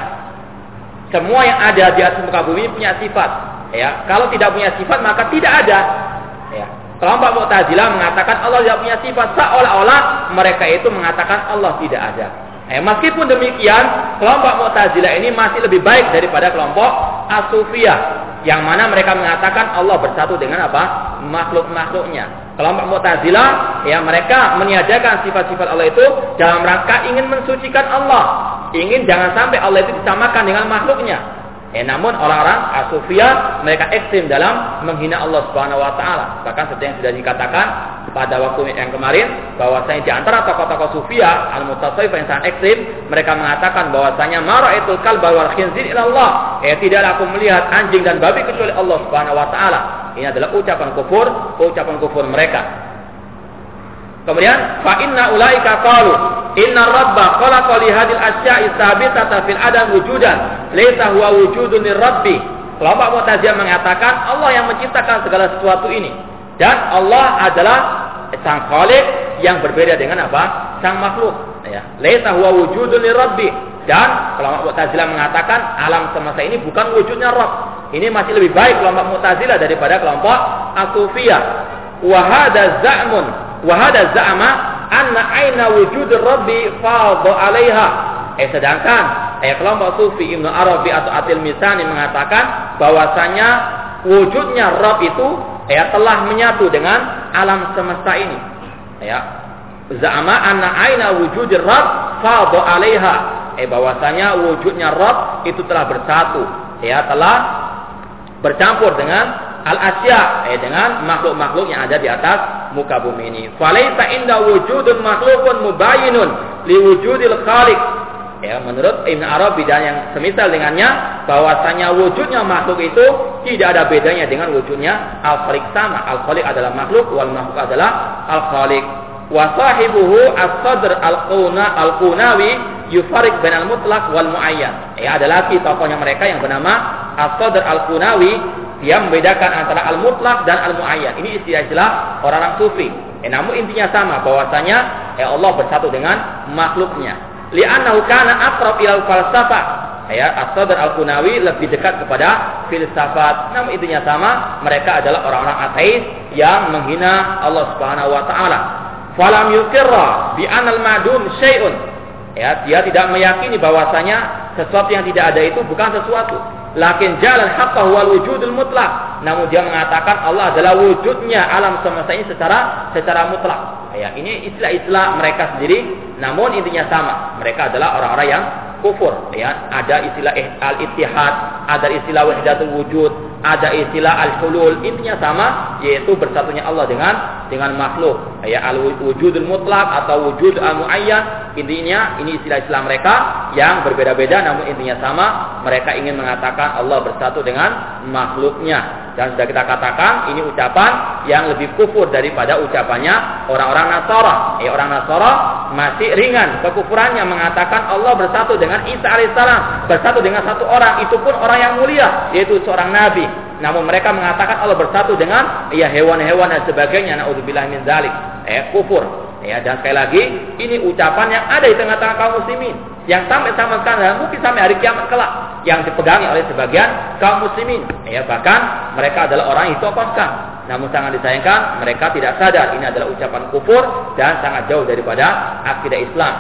Semua yang ada di atas muka bumi ini punya sifat. Ya, kalau tidak punya sifat maka tidak ada. Kelompok Mu'tazilah mengatakan Allah tidak punya sifat seolah-olah mereka itu mengatakan Allah tidak ada. Eh, meskipun demikian, kelompok Mu'tazilah ini masih lebih baik daripada kelompok Asufiyah yang mana mereka mengatakan Allah bersatu dengan apa? makhluk-makhluknya. Kelompok Mu'tazilah ya mereka meniadakan sifat-sifat Allah itu dalam rangka ingin mensucikan Allah. Ingin jangan sampai Allah itu disamakan dengan makhluknya. Eh, namun orang-orang asufia mereka ekstrim dalam menghina Allah Subhanahu wa taala. Bahkan seperti yang sudah dikatakan pada waktu yang kemarin bahwasanya di antara tokoh-tokoh sufia al-mutasawwif yang sangat ekstrim, mereka mengatakan bahwasanya maraitul kalba wal khinzir ila Allah. Eh tidak aku melihat anjing dan babi kecuali Allah Subhanahu wa taala. Ini adalah ucapan kufur, ucapan kufur mereka. Kemudian fa inna ulaika inna rabba khalaqa li hadhihi asya'i tsabitata fil adam wujudan laisa huwa wujudun rabbi. Kelompok Mu'tazilah mengatakan Allah yang menciptakan segala sesuatu ini dan Allah adalah sang khalik yang berbeda dengan apa? Sang makhluk. Ya. Laisa huwa wujudun rabbi. Dan kelompok Mu'tazilah mengatakan alam semesta ini bukan wujudnya Rabb. Ini masih lebih baik kelompok Mu'tazilah daripada kelompok Asufiyah. Wa hadza za'mun Wahada za'ama anna aina wujud rabbi fadha 'alaiha. Eh sedangkan eh kelompok sufi Ibnu Arabi atau Atil Misani mengatakan bahwasanya wujudnya Rabb itu eh telah menyatu dengan alam semesta ini. Ya. Za'ama anna aina wujud Rabb fadha 'alaiha. Eh bahwasanya wujudnya Rabb itu telah bersatu, ya telah bercampur dengan al-asya eh, dengan makhluk-makhluk yang ada di atas muka bumi ini. Falaita inda wujudun makhlukun mubayinun li wujudil khaliq. Ya, menurut Ibn Arabi dan yang semisal dengannya bahwasanya wujudnya makhluk itu tidak ada bedanya dengan wujudnya al-khaliq sama. Al-khaliq adalah makhluk wal makhluk adalah al-khaliq. Wa sahibuhu as-sadr al-quna al-qunawi yufarik bainal mutlaq wal muayyan. Ya, adalah tokohnya mereka yang bernama As-Sadr Al-Qunawi dia membedakan antara al-mutlak dan al-muayyan. Ini istilah-istilah orang-orang sufi. Eh, namun intinya sama bahwasanya eh, Allah bersatu dengan makhluknya. Li'annahu kana aqrab ila falsafah. Ya, As-Sadr Al-Qunawi lebih dekat kepada filsafat. Namun intinya sama, mereka adalah orang-orang ateis yang menghina Allah Subhanahu wa taala. Falam yukirra bi anal madum syai'un. Ya, dia tidak meyakini bahwasanya sesuatu yang tidak ada itu bukan sesuatu Lakin jalan haqqa wal wujudul mutlak. Namun dia mengatakan Allah adalah wujudnya alam semesta ini secara secara mutlak. Ya, ini istilah-istilah mereka sendiri, namun intinya sama. Mereka adalah orang-orang yang kufur. Ya, ada istilah al-ittihad, ada istilah wahdatul wujud, ada istilah al-hulul. Intinya sama, yaitu bersatunya Allah dengan dengan makhluk. Ya, al-wujudul mutlak atau wujud al-muayyan. Intinya ini istilah-istilah mereka yang berbeda-beda namun intinya sama. Mereka ingin mengatakan Allah bersatu dengan makhluknya. Dan sudah kita katakan ini ucapan yang lebih kufur daripada ucapannya orang-orang Nasara. Ya, orang Nasara masih ringan kekufurannya mengatakan Allah bersatu dengan Isa alaihissalam, bersatu dengan satu orang, itu pun orang yang mulia, yaitu seorang nabi. Namun mereka mengatakan Allah bersatu dengan ya hewan-hewan dan sebagainya. Nauzubillah min zalik. Eh, kufur. Ya, dan sekali lagi ini ucapan yang ada di tengah-tengah kaum muslimin yang sampai sama sekarang mungkin sampai hari kiamat kelak yang dipegangi oleh sebagian kaum muslimin. Ya, bahkan mereka adalah orang yang ditokohkan. Namun sangat disayangkan mereka tidak sadar ini adalah ucapan kufur dan sangat jauh daripada akidah Islam.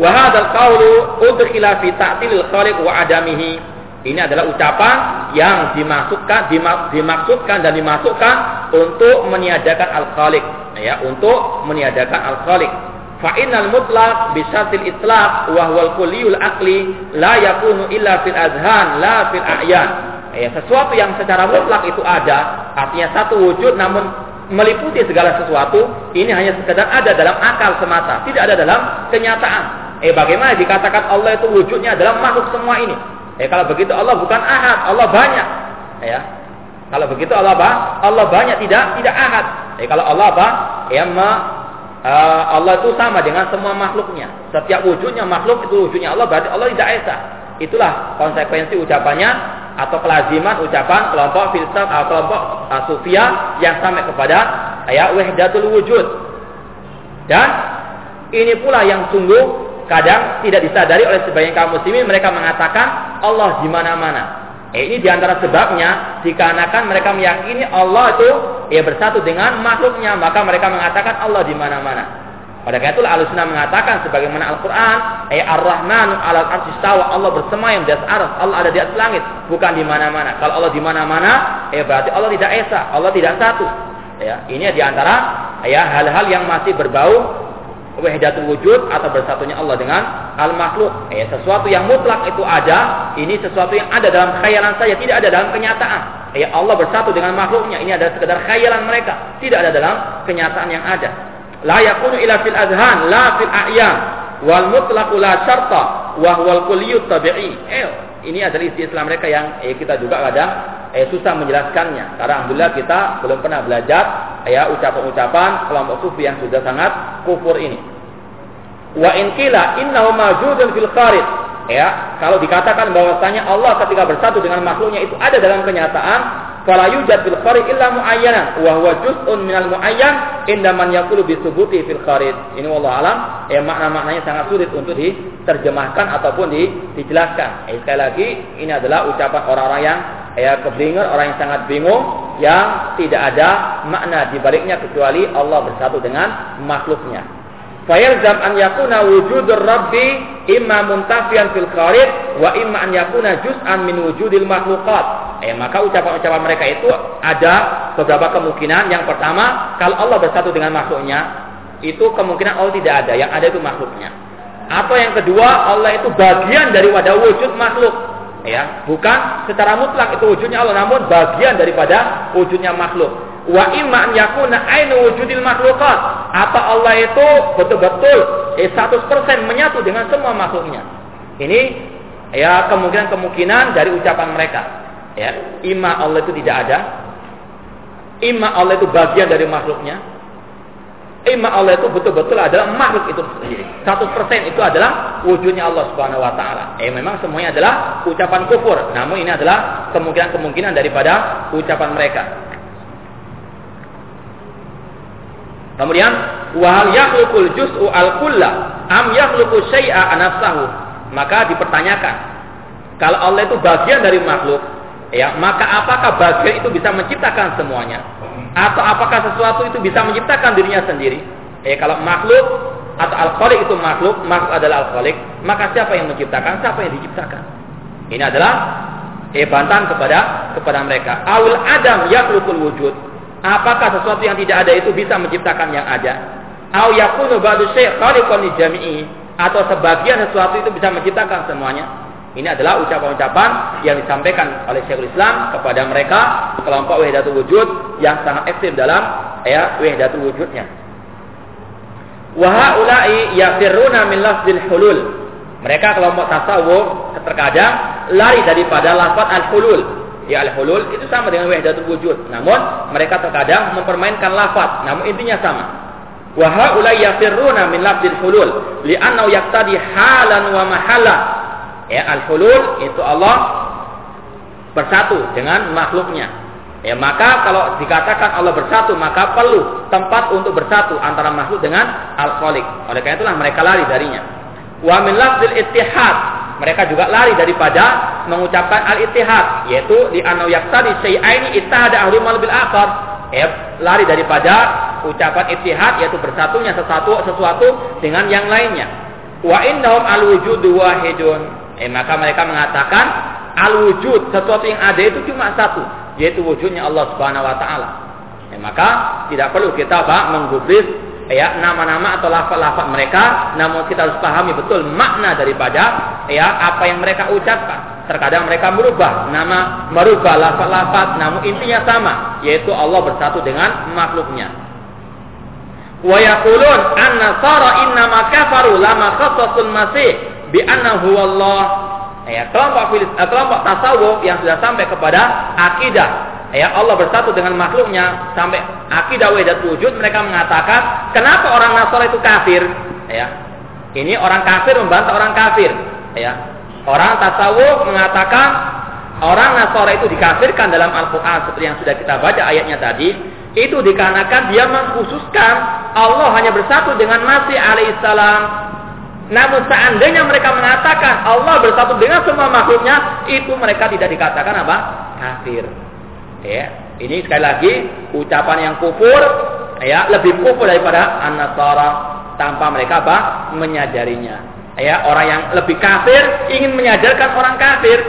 Wa hadzal qawlu udkhila fi ta'tilil khaliq wa adamihi ini adalah ucapan yang dimasukkan, dimaksudkan dan dimasukkan untuk meniadakan al-khaliq, ya, untuk meniadakan al-khaliq. Fa innal mutlaq bi itlaq wa huwa al aqli la yakunu illa fil azhan la fil a'yan. Ya, sesuatu yang secara mutlak itu ada, artinya satu wujud namun meliputi segala sesuatu, ini hanya sekedar ada dalam akal semata, tidak ada dalam kenyataan. Eh bagaimana dikatakan Allah itu wujudnya dalam makhluk semua ini? Eh kalau begitu Allah bukan ahad, Allah banyak. Ya. Kalau begitu Allah apa? Allah banyak tidak tidak ahad. Eh kalau Allah apa? Ya ma uh, Allah itu sama dengan semua makhluknya. Setiap wujudnya makhluk itu wujudnya Allah berarti Allah tidak esa. Itulah konsekuensi ucapannya atau kelaziman ucapan kelompok filsaf atau kelompok uh, yang sampai kepada ayat wahdatul wujud. Dan ini pula yang sungguh kadang tidak disadari oleh sebagian kaum muslimin mereka mengatakan Allah di mana-mana. Eh, ini di antara sebabnya dikarenakan mereka meyakini Allah itu ya bersatu dengan makhluknya, maka mereka mengatakan Allah di mana-mana. Pada karena itulah Al-Sunnah mengatakan sebagaimana Al-Quran, eh Ar-Rahmanu alal arsistawa Allah bersemayam di atas aras, Allah ada di atas langit, bukan di mana-mana. Kalau Allah di mana-mana, eh berarti Allah tidak esa, Allah tidak satu. Ya, ini di antara ya hal-hal yang masih berbau wahdatul wujud atau bersatunya Allah dengan al makhluk. Eh, sesuatu yang mutlak itu ada, ini sesuatu yang ada dalam khayalan saya, tidak ada dalam kenyataan. Eh, Allah bersatu dengan makhluknya, ini adalah sekedar khayalan mereka, tidak ada dalam kenyataan yang ada. La yakunu ila fil azhan, la fil a'yan. Wal mutlaqu la syarta wa huwal kulliyut tabi'i. Eh, ini adalah istilah mereka yang eh, kita juga kadang eh, susah menjelaskannya. Karena alhamdulillah kita belum pernah belajar ya ucapan-ucapan kelompok sufi yang sudah sangat kufur ini. Wa in qila innahu fil kharij. Ya, kalau dikatakan bahwasanya Allah ketika bersatu dengan makhluknya itu ada dalam kenyataan, fala yujad fil kharij illa muayyanan wa huwa juz'un minal muayyan inda man yaqulu bi subuti fil kharij. Ini wallahu alam, ya makna-maknanya sangat sulit untuk diterjemahkan ataupun di, dijelaskan. Eh, sekali lagi ini adalah ucapan orang-orang yang ya kebingungan, orang yang sangat bingung yang tidak ada makna di baliknya kecuali Allah bersatu dengan makhluknya. Fayalzam an yakuna wujudur rabbi imma muntafian fil kharij wa imma an yakuna juz'an min wujudil makhluqat. Eh, maka ucapan-ucapan mereka itu ada beberapa kemungkinan. Yang pertama, kalau Allah bersatu dengan makhluknya, itu kemungkinan Allah tidak ada, yang ada itu makhluknya. Atau yang kedua, Allah itu bagian dari wadah wujud makhluk. Ya, bukan secara mutlak itu wujudnya Allah, namun bagian daripada wujudnya makhluk wa imma an yakuna ainu wujudil makhluqat apa Allah itu betul-betul eh, 100% menyatu dengan semua makhluknya ini ya kemungkinan-kemungkinan dari ucapan mereka ya imma Allah itu tidak ada imma Allah itu bagian dari makhluknya Imma Allah itu betul-betul adalah makhluk itu sendiri. 100% itu adalah wujudnya Allah Subhanahu wa taala. Eh memang semuanya adalah ucapan kufur. Namun ini adalah kemungkinan-kemungkinan daripada ucapan mereka. Kemudian wahal yakhluqul juz'u al kulla am yakhluqu syai'a nafsahu. Maka dipertanyakan, kalau Allah itu bagian dari makhluk, ya, maka apakah bagian itu bisa menciptakan semuanya? Atau apakah sesuatu itu bisa menciptakan dirinya sendiri? Eh kalau makhluk atau al-khaliq itu makhluk, makhluk adalah al-khaliq, maka siapa yang menciptakan? Siapa yang diciptakan? Ini adalah eh bantahan kepada kepada mereka. Awil adam yakhluqul wujud. Apakah sesuatu yang tidak ada itu bisa menciptakan yang ada? Au yakunu ba'du jami'i atau sebagian sesuatu itu bisa menciptakan semuanya? Ini adalah ucapan-ucapan yang disampaikan oleh Syekhul Islam kepada mereka kelompok wahdatul wujud yang sangat ekstrim dalam ya wahdatul wujudnya. Wa haula'i yafirruna min lafzil hulul. Mereka kelompok tasawuf terkadang lari daripada lafaz al-hulul ya al-hulul itu sama dengan wahdatul wujud. Namun mereka terkadang mempermainkan lafaz, namun intinya sama. Wa haula yafirruna min lafzil hulul li'annahu yaqtadi halan wa mahala. Ya al-hulul itu Allah bersatu dengan makhluknya. Ya maka kalau dikatakan Allah bersatu maka perlu tempat untuk bersatu antara makhluk dengan al-khaliq. Oleh karena itulah mereka lari darinya. Wa min lafzil ittihad mereka juga lari daripada mengucapkan al-ittihad yaitu di anau yaktadi syai'aini ittihada ahli mal bil akhar. Eh, lari daripada ucapan ittihad yaitu bersatunya sesuatu sesuatu dengan yang lainnya. Wa innahum al wujud wahidun. Eh, maka mereka mengatakan al wujud sesuatu yang ada itu cuma satu yaitu wujudnya Allah Subhanahu wa taala. Eh, maka tidak perlu kita Pak menggubris ya nama-nama atau lafaz-lafaz mereka, namun kita harus pahami betul makna daripada ya apa yang mereka ucapkan. Terkadang mereka merubah nama, merubah lafaz-lafaz, namun intinya sama, yaitu Allah bersatu dengan makhluknya. Wa yaqulun an-nasara innama kafaru lama khassasul masih bi annahu Allah. Ya, kelompok kelompok tasawuf yang sudah sampai kepada akidah ya Allah bersatu dengan makhluknya sampai akidah wahidat wujud mereka mengatakan kenapa orang Nasara itu kafir ya ini orang kafir membantah orang kafir ya orang tasawuf mengatakan orang Nasara itu dikafirkan dalam Al-Qur'an seperti yang sudah kita baca ayatnya tadi itu dikarenakan dia mengkhususkan Allah hanya bersatu dengan Masih alaihissalam namun seandainya mereka mengatakan Allah bersatu dengan semua makhluknya, itu mereka tidak dikatakan apa? Kafir. Ya, ini sekali lagi ucapan yang kufur ya lebih kufur daripada an-nasara tanpa mereka apa? menyadarinya. Ya, orang yang lebih kafir ingin menyadarkan orang kafir.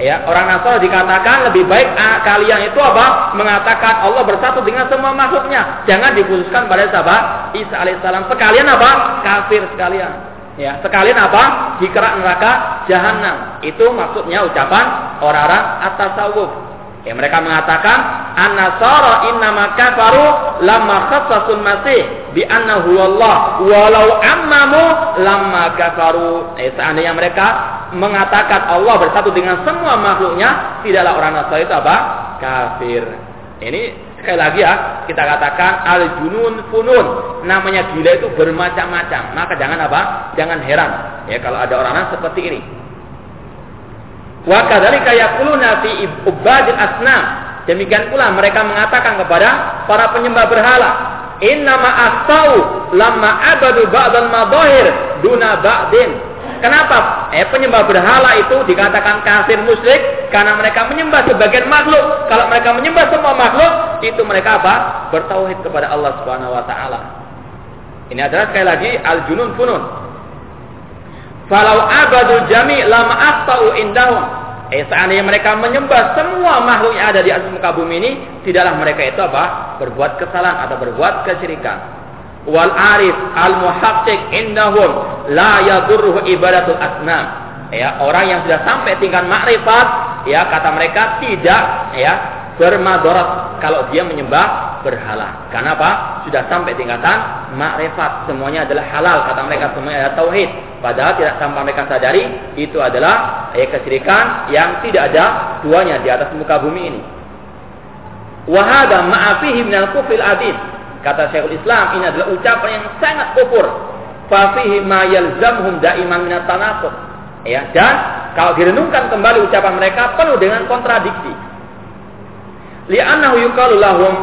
Ya, orang Nasara dikatakan lebih baik ah, kalian itu apa? Mengatakan Allah bersatu dengan semua makhluknya. Jangan dikhususkan pada sahabat Isa alaihissalam. Sekalian apa? Kafir sekalian. Ya, sekalian apa? Dikerak neraka jahanam. Itu maksudnya ucapan orang-orang atas tasawuf. Ya, mereka mengatakan an-nasara innama kafaru lamma khassasul masih bi annahu Allah walau ammamu lamma kafaru. Eh, seandainya mereka mengatakan Allah bersatu dengan semua makhluknya, tidaklah orang Nasrani itu apa? Kafir. Ini sekali lagi ya, kita katakan al-junun funun. Namanya gila itu bermacam-macam. Maka jangan apa? Jangan heran ya kalau ada orang-orang seperti ini. Wa kadzalika yaquluna fi ubadil asnam. Demikian pula mereka mengatakan kepada para penyembah berhala, "Innama astau lamma abadu ba'dal madahir duna ba'din." Kenapa? Eh penyembah berhala itu dikatakan kafir musyrik karena mereka menyembah sebagian makhluk. Kalau mereka menyembah semua makhluk, itu mereka apa? Bertauhid kepada Allah Subhanahu wa taala. Ini adalah sekali lagi al-junun funun. Falau abadul jami lama aftau indahum. Eh, seandainya mereka menyembah semua makhluk yang ada di atas muka bumi ini, tidaklah mereka itu apa? Berbuat kesalahan atau berbuat kesyirikan. Wal arif al muhaqqiq indahum la yadurruhu ibadatul asnam. Ya, orang yang sudah sampai tingkat makrifat, ya kata mereka tidak ya bermadorat kalau dia menyembah berhala. Karena apa? Sudah sampai tingkatan makrifat. Semuanya adalah halal. Kata mereka semuanya adalah tauhid. Padahal tidak tanpa mereka sadari itu adalah eh, kesyirikan yang tidak ada duanya di atas muka bumi ini. Wahada ma'afihi minal kufil adid. Kata Syekhul Islam ini adalah ucapan yang sangat kufur. Fafihi ma yalzamhum da'iman minat tanaqud. Ya, dan kalau direnungkan kembali ucapan mereka penuh dengan kontradiksi li'annahu yuqalu lahum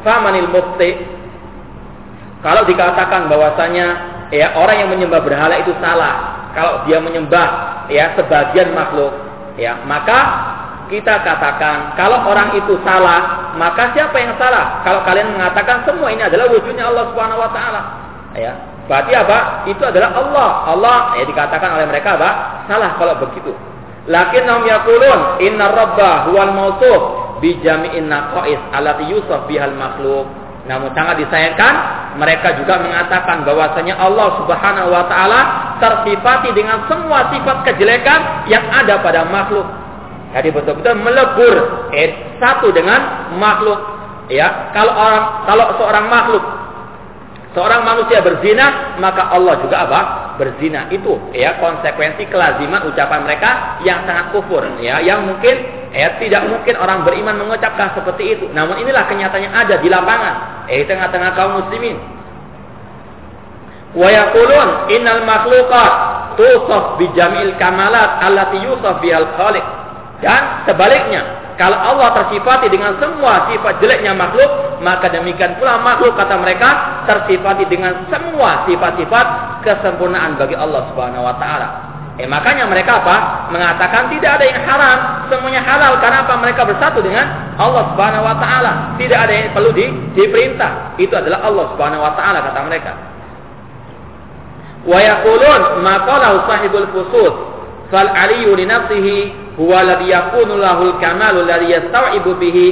famanil mufti kalau dikatakan bahwasanya ya orang yang menyembah berhala itu salah. Kalau dia menyembah ya sebagian makhluk ya maka kita katakan kalau orang itu salah maka siapa yang salah? Kalau kalian mengatakan semua ini adalah wujudnya Allah Subhanahu wa taala ya. Berarti apa? Itu adalah Allah. Allah ya dikatakan oleh mereka apa? Salah kalau begitu. Lakinnahum yaqulun inna rabba huwal bijami'in naqais alati yusuf bihal makhluk. Namun sangat disayangkan mereka juga mengatakan bahwasanya Allah Subhanahu wa taala tersifati dengan semua sifat kejelekan yang ada pada makhluk. Jadi betul-betul melebur eh, satu dengan makhluk. Ya, kalau orang kalau seorang makhluk seorang manusia berzina, maka Allah juga apa? Berzina. Itu ya konsekuensi kelaziman ucapan mereka yang sangat kufur ya, yang mungkin ya tidak mungkin orang beriman mengucapkan seperti itu. Namun inilah kenyataan yang ada di lapangan, eh tengah-tengah kaum muslimin. Wa yaqulun innal makhluqat tusaf bi jamil kamalat allati yusaf bihal khaliq. Dan sebaliknya, kalau Allah tersifati dengan semua sifat jeleknya makhluk, maka demikian pula makhluk kata mereka tersifati dengan semua sifat-sifat kesempurnaan bagi Allah Subhanahu wa taala. Eh makanya mereka apa? Mengatakan tidak ada yang haram, semuanya halal karena apa? Mereka bersatu dengan Allah Subhanahu wa taala. Tidak ada yang perlu di, diperintah. Itu adalah Allah Subhanahu wa taala kata mereka. Wa yaqulun ma qala sahibul fusus fal aliyu li nafsihi huwa alladhi yakunu lahul kamalu alladhi bihi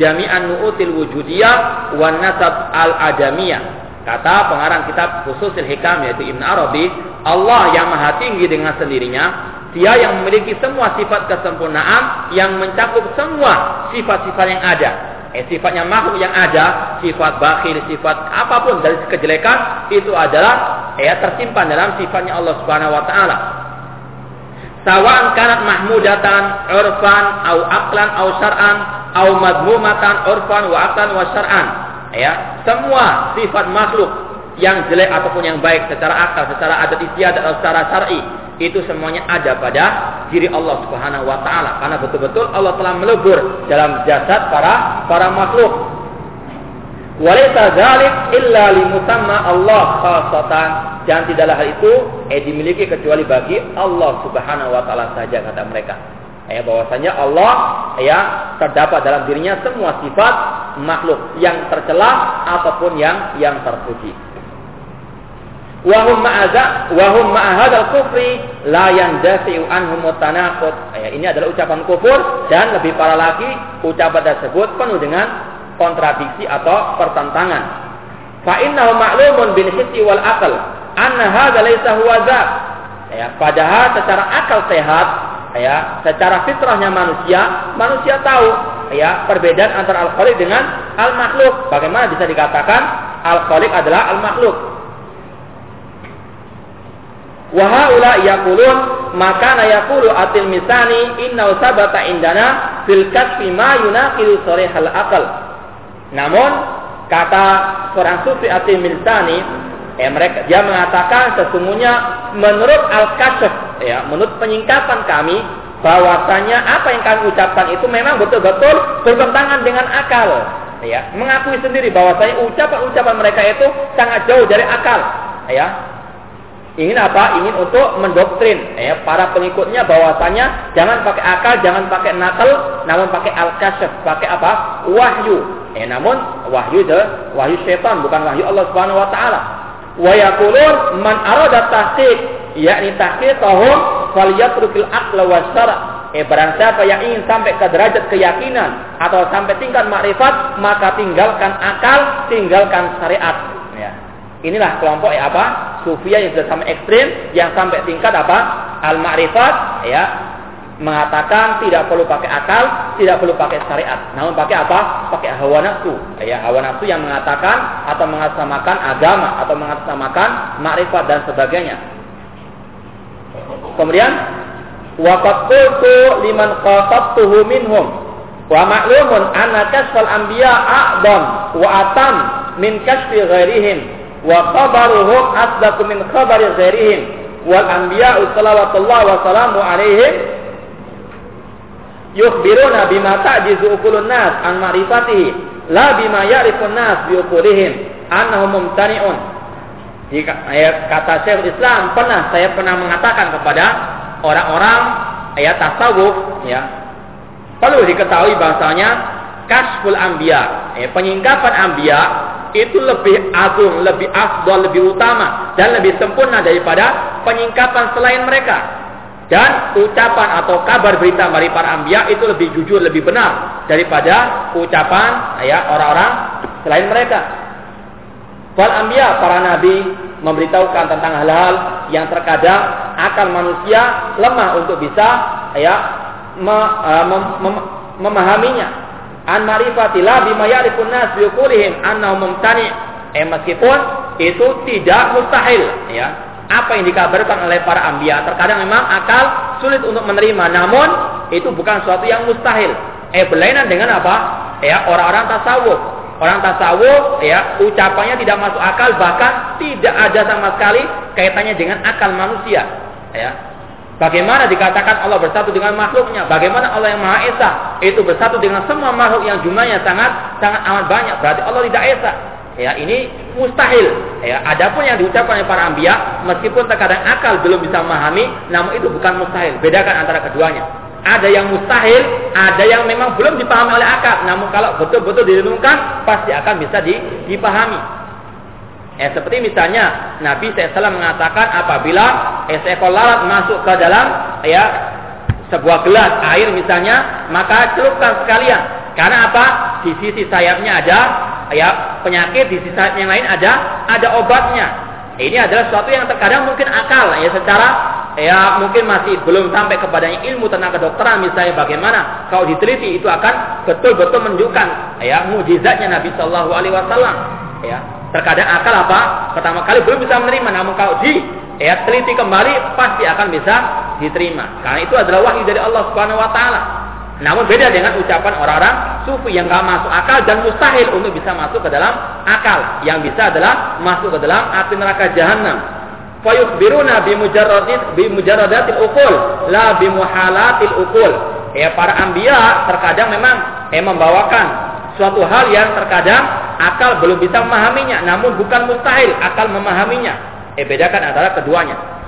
jami'an nu'util wujudiyah wan nasab al adamiyah Kata pengarang kitab Fususil Hikam yaitu Ibn Arabi, Allah yang maha tinggi dengan sendirinya, dia yang memiliki semua sifat kesempurnaan yang mencakup semua sifat-sifat yang ada. Eh, sifatnya makhluk yang ada, sifat bakhil, sifat apa pun dari kejelekan itu adalah eh, tersimpan dalam sifatnya Allah Subhanahu wa taala. Sawa'an kanat mahmudatan urfan au aqlan au syar'an au madmumatan urfan wa aqlan wa syar'an. Ya, semua sifat makhluk yang jelek ataupun yang baik secara akal, secara adat istiadat atau secara syar'i itu semuanya ada pada diri Allah Subhanahu wa taala karena betul-betul Allah telah melebur dalam jasad para para makhluk. Walaysa dzalik illa limusamma Allah khassatan dan tidaklah hal itu eh dimiliki kecuali bagi Allah Subhanahu wa taala saja kata mereka. Ya bahwasanya Allah ya terdapat dalam dirinya semua sifat makhluk yang tercela ataupun yang yang terpuji wahum ma'aza wahum ma'ahadal kufri la yandafi'u anhum. Ya, ini adalah ucapan kufur dan lebih parah lagi ucapan tersebut penuh dengan kontradiksi atau pertentangan. Fa innahu ma'lumun bil hissi wal aql anna hadza laysa huwa Ya, padahal secara akal sehat ya, secara fitrahnya manusia, manusia tahu ya perbedaan antara al-khaliq dengan al-makhluk. Bagaimana bisa dikatakan al-khaliq adalah al-makhluk? Wahaula yakulun maka na yakulu atil misani inna sabata indana fil kasfi ma yunaqilu hal akal. Namun kata seorang sufi atil misani eh, mereka dia mengatakan sesungguhnya menurut al kasf ya menurut penyingkapan kami bahwasanya apa yang kami ucapkan itu memang betul-betul bertentangan dengan akal ya mengakui sendiri bahwasanya ucapan-ucapan mereka itu sangat jauh dari akal ya ingin apa? Ingin untuk mendoktrin ya, para pengikutnya bahwasanya jangan pakai akal, jangan pakai nakal, namun pakai al-kasyaf, pakai apa? Wahyu. Eh, namun wahyu itu wahyu setan bukan wahyu Allah Subhanahu wa taala. Wa yaqulun man arada tahqiq yakni tahqiqahum falyatrukil aqla wa syara' Eh barang siapa yang ingin sampai ke derajat keyakinan atau sampai tingkat makrifat, maka tinggalkan akal, tinggalkan syariat. Inilah kelompok ya apa? Sufia yang sudah sampai ekstrim, yang sampai tingkat apa? Al-ma'rifat, ya, mengatakan tidak perlu pakai akal, tidak perlu pakai syariat. Namun pakai apa? Pakai hawa nafsu. Ya, hawa nafsu yang mengatakan atau mengatasnamakan agama atau mengatasnamakan makrifat dan sebagainya. Kemudian waqad liman qatabtuhu minhum wa ma'lumun anna kasfal anbiya a'dam wa atam min kasfi ghairihim wa khabaruhum asdaqu min khabari ghairihim wal anbiya'u salawatullah wa salamu yukhbiruna bima ta'jizu ukulun nas an ma'rifatihi la bima ya'rifun nas bi ukulihim annahum mumtani'un jika ya, kata Syekh Islam pernah saya pernah mengatakan kepada orang-orang ayat tasawuf ya perlu diketahui bahasanya kasful anbiya ya, penyingkapan anbiya itu lebih agung, lebih afdal, lebih utama dan lebih sempurna daripada penyingkapan selain mereka. Dan ucapan atau kabar berita dari para ambia itu lebih jujur, lebih benar daripada ucapan ya orang-orang selain mereka. Para ambia, para nabi memberitahukan tentang hal-hal yang terkadang akal manusia lemah untuk bisa ya me, uh, mem, mem, memahaminya. An marifatillah bima ya'rifun nas bi uqulihim mumtani. Eh meskipun itu tidak mustahil ya apa yang dikabarkan oleh para ambia terkadang memang akal sulit untuk menerima. Namun itu bukan suatu yang mustahil. Eh berlainan dengan apa? Ya orang-orang tasawuf. Orang tasawuf ya ucapannya tidak masuk akal bahkan tidak ada sama sekali kaitannya dengan akal manusia. Ya. Bagaimana dikatakan Allah bersatu dengan makhluknya? Bagaimana Allah yang Maha Esa? Itu bersatu dengan semua makhluk yang jumlahnya sangat sangat amat banyak? Berarti Allah tidak esa. Ya, ini mustahil. Ya, adapun yang diucapkan oleh para ambia, meskipun terkadang akal belum bisa memahami, namun itu bukan mustahil. Bedakan antara keduanya. Ada yang mustahil, ada yang memang belum dipahami oleh akal. Namun kalau betul-betul direnungkan, pasti akan bisa dipahami. Ya, seperti misalnya Nabi SAW mengatakan apabila seekor lalat masuk ke dalam ya sebuah gelas air misalnya, maka celupkan sekalian. Karena apa? Di sisi sayapnya ada ya penyakit di sisa yang lain ada ada obatnya. Ini adalah sesuatu yang terkadang mungkin akal ya secara ya mungkin masih belum sampai kepadanya ilmu tentang kedokteran misalnya bagaimana. Kalau diteliti itu akan betul-betul menunjukkan ya mujizatnya Nabi Shallallahu Alaihi Wasallam. Ya terkadang akal apa? Pertama kali belum bisa menerima namun kalau di ya teliti kembali pasti akan bisa diterima. Karena itu adalah wahyu dari Allah Subhanahu Wa Taala namun beda dengan ucapan orang-orang sufi yang gak masuk akal dan mustahil untuk bisa masuk ke dalam akal. Yang bisa adalah masuk ke dalam api neraka jahanam. Fayukhbiruna bimujarradit bimujarradatil ukul la bimuhalatil ukul. Ya para ambia terkadang memang eh, membawakan suatu hal yang terkadang akal belum bisa memahaminya, namun bukan mustahil akal memahaminya. Eh bedakan antara keduanya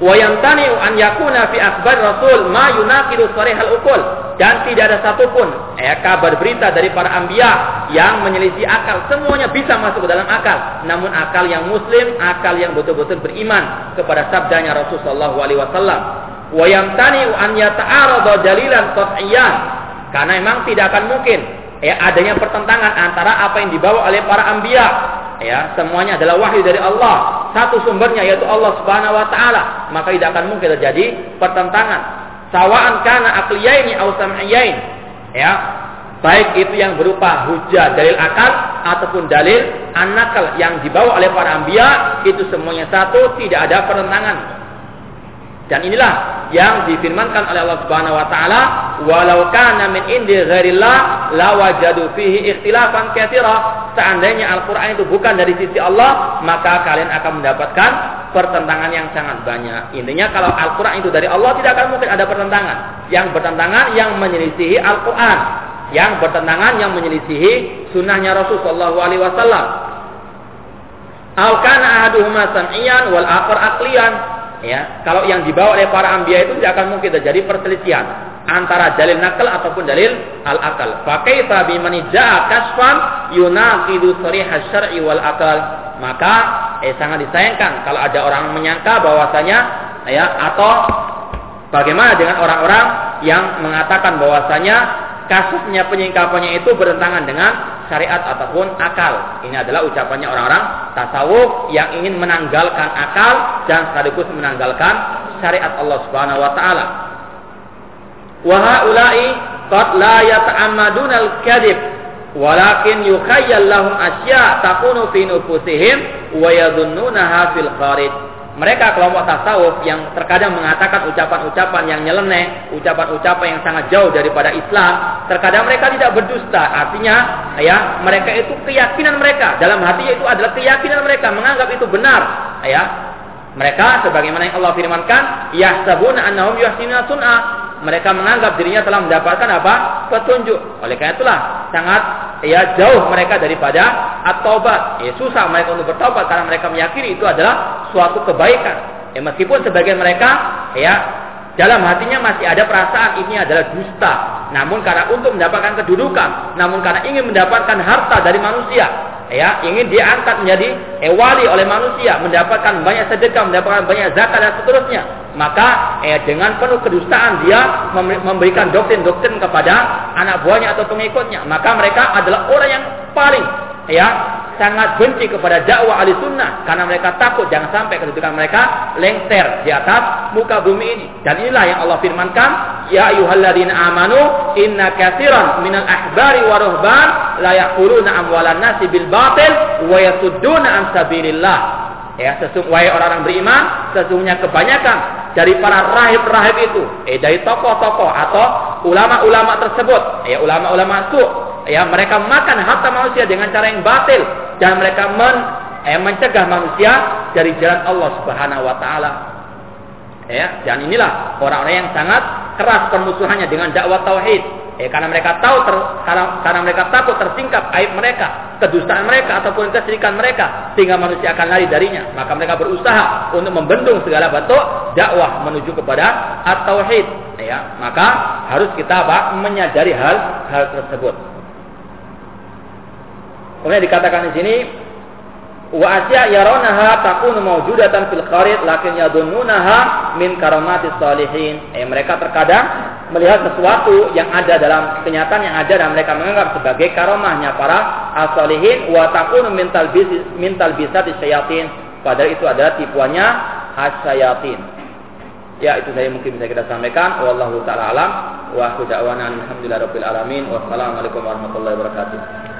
wa yamtani'u an yakuna fi akhbar rasul ma yunaqidu sarihal ukul dan tidak ada satupun ya kabar berita dari para anbiya yang menyelisih akal. Semuanya bisa masuk ke dalam akal. Namun akal yang muslim akal yang betul-betul beriman kepada sabdanya Rasul sallallahu alaihi wasallam. Wa yamtani'u an yata'arada dalilan qat'iyyan. Karena memang tidak akan mungkin ya adanya pertentangan antara apa yang dibawa oleh para anbiya ya semuanya adalah wahyu dari Allah. Satu sumbernya yaitu Allah Subhanahu wa taala. Maka tidak akan mungkin terjadi pertentangan. Sawaan kana aqliyaini aw sam'iyain. Ya baik itu yang berupa hujah dalil akal ataupun dalil anakal yang dibawa oleh para anbiya itu semuanya satu tidak ada pertentangan dan inilah yang difirmankan oleh Allah Subhanahu wa taala, "Walau kana min indi ghairillah lawajadu fihi ikhtilafan katsira." Seandainya Al-Qur'an itu bukan dari sisi Allah, maka kalian akan mendapatkan pertentangan yang sangat banyak. Intinya kalau Al-Qur'an itu dari Allah tidak akan mungkin ada pertentangan. Yang bertentangan yang menyelisihi Al-Qur'an, yang bertentangan yang menyelisihi sunnahnya Rasulullah Shallallahu alaihi wasallam. Al kana ahaduhuma sam'iyan wal akhar aqliyan ya kalau yang dibawa oleh para ambia itu tidak akan mungkin terjadi perselisihan antara dalil nakal ataupun dalil al akal. Pakai tabi manija kasfan yunaqidu sarih syar'i wal akal. Maka eh sangat disayangkan kalau ada orang menyangka bahwasanya ya atau bagaimana dengan orang-orang yang mengatakan bahwasanya kasusnya penyingkapannya itu bertentangan dengan syariat ataupun akal. Ini adalah ucapannya orang-orang tasawuf yang ingin menanggalkan akal dan sekaligus menanggalkan syariat Allah Subhanahu wa taala. Wa haula'i qad la yata'ammaduna al-kadhib walakin yukhayyal lahum asya takunu fi nufusihim wa yadhunnunaha fil kharij mereka kelompok tasawuf yang terkadang mengatakan ucapan-ucapan yang nyeleneh, ucapan-ucapan yang sangat jauh daripada Islam, terkadang mereka tidak berdusta. Artinya, ya, mereka itu keyakinan mereka dalam hatinya itu adalah keyakinan mereka menganggap itu benar, ya. Mereka sebagaimana yang Allah firmankan, yahsabuna annahum yuhsinuna sun'a. Mereka menganggap dirinya telah mendapatkan apa? petunjuk. Oleh karena itulah sangat ya jauh mereka daripada at-taubat. Ya susah mereka untuk bertobat karena mereka meyakini itu adalah suatu kebaikan. Ya meskipun sebagian mereka ya dalam hatinya masih ada perasaan ini adalah dusta. Namun karena untuk mendapatkan kedudukan, namun karena ingin mendapatkan harta dari manusia, ya ingin diangkat menjadi wali oleh manusia, mendapatkan banyak sedekah, mendapatkan banyak zakat dan seterusnya, maka eh, dengan penuh kedustaan dia memberikan doktrin-doktrin kepada anak buahnya atau pengikutnya, maka mereka adalah orang yang paling ya sangat benci kepada dakwah ahli sunnah karena mereka takut jangan sampai kedudukan mereka lengser di atas muka bumi ini. Dan inilah yang Allah firmankan ya ayyuhalladzina amanu inna katsiran minal ahbari wa ruhban la yaquluna amwalan nasi bil batil wa yasudduna an sabilillah. Ya sesungguhnya orang-orang beriman sesungguhnya kebanyakan dari para rahib-rahib itu eh dari tokoh-tokoh atau ulama-ulama tersebut ya ulama-ulama su ya mereka makan harta manusia dengan cara yang batil dan mereka men, eh, mencegah manusia dari jalan Allah Subhanahu wa taala. Ya, dan inilah orang-orang yang sangat keras permusuhannya dengan dakwah tauhid. Eh, karena mereka tahu ter, karena, karena mereka takut tersingkap aib mereka, kedustaan mereka ataupun kesyirikan mereka sehingga manusia akan lari darinya. Maka mereka berusaha untuk membendung segala bentuk dakwah menuju kepada at-tauhid. Ya, maka harus kita apa? menyadari hal hal tersebut. Kemudian dikatakan di sini wa asya yarawnaha takunu mawjudatan fil kharid lakin yadunnunaha min karamatis salihin. Eh mereka terkadang melihat sesuatu yang ada dalam kenyataan yang ada dan mereka menganggap sebagai karomahnya para asalihin wa takunu mental bis mental bisa disyayatin padahal itu adalah tipuannya asyayatin ya itu saya mungkin bisa kita sampaikan. Wallahu taala alam. Wa da'wana alhamdulillah rabbil alamin. Wassalamualaikum warahmatullahi wabarakatuh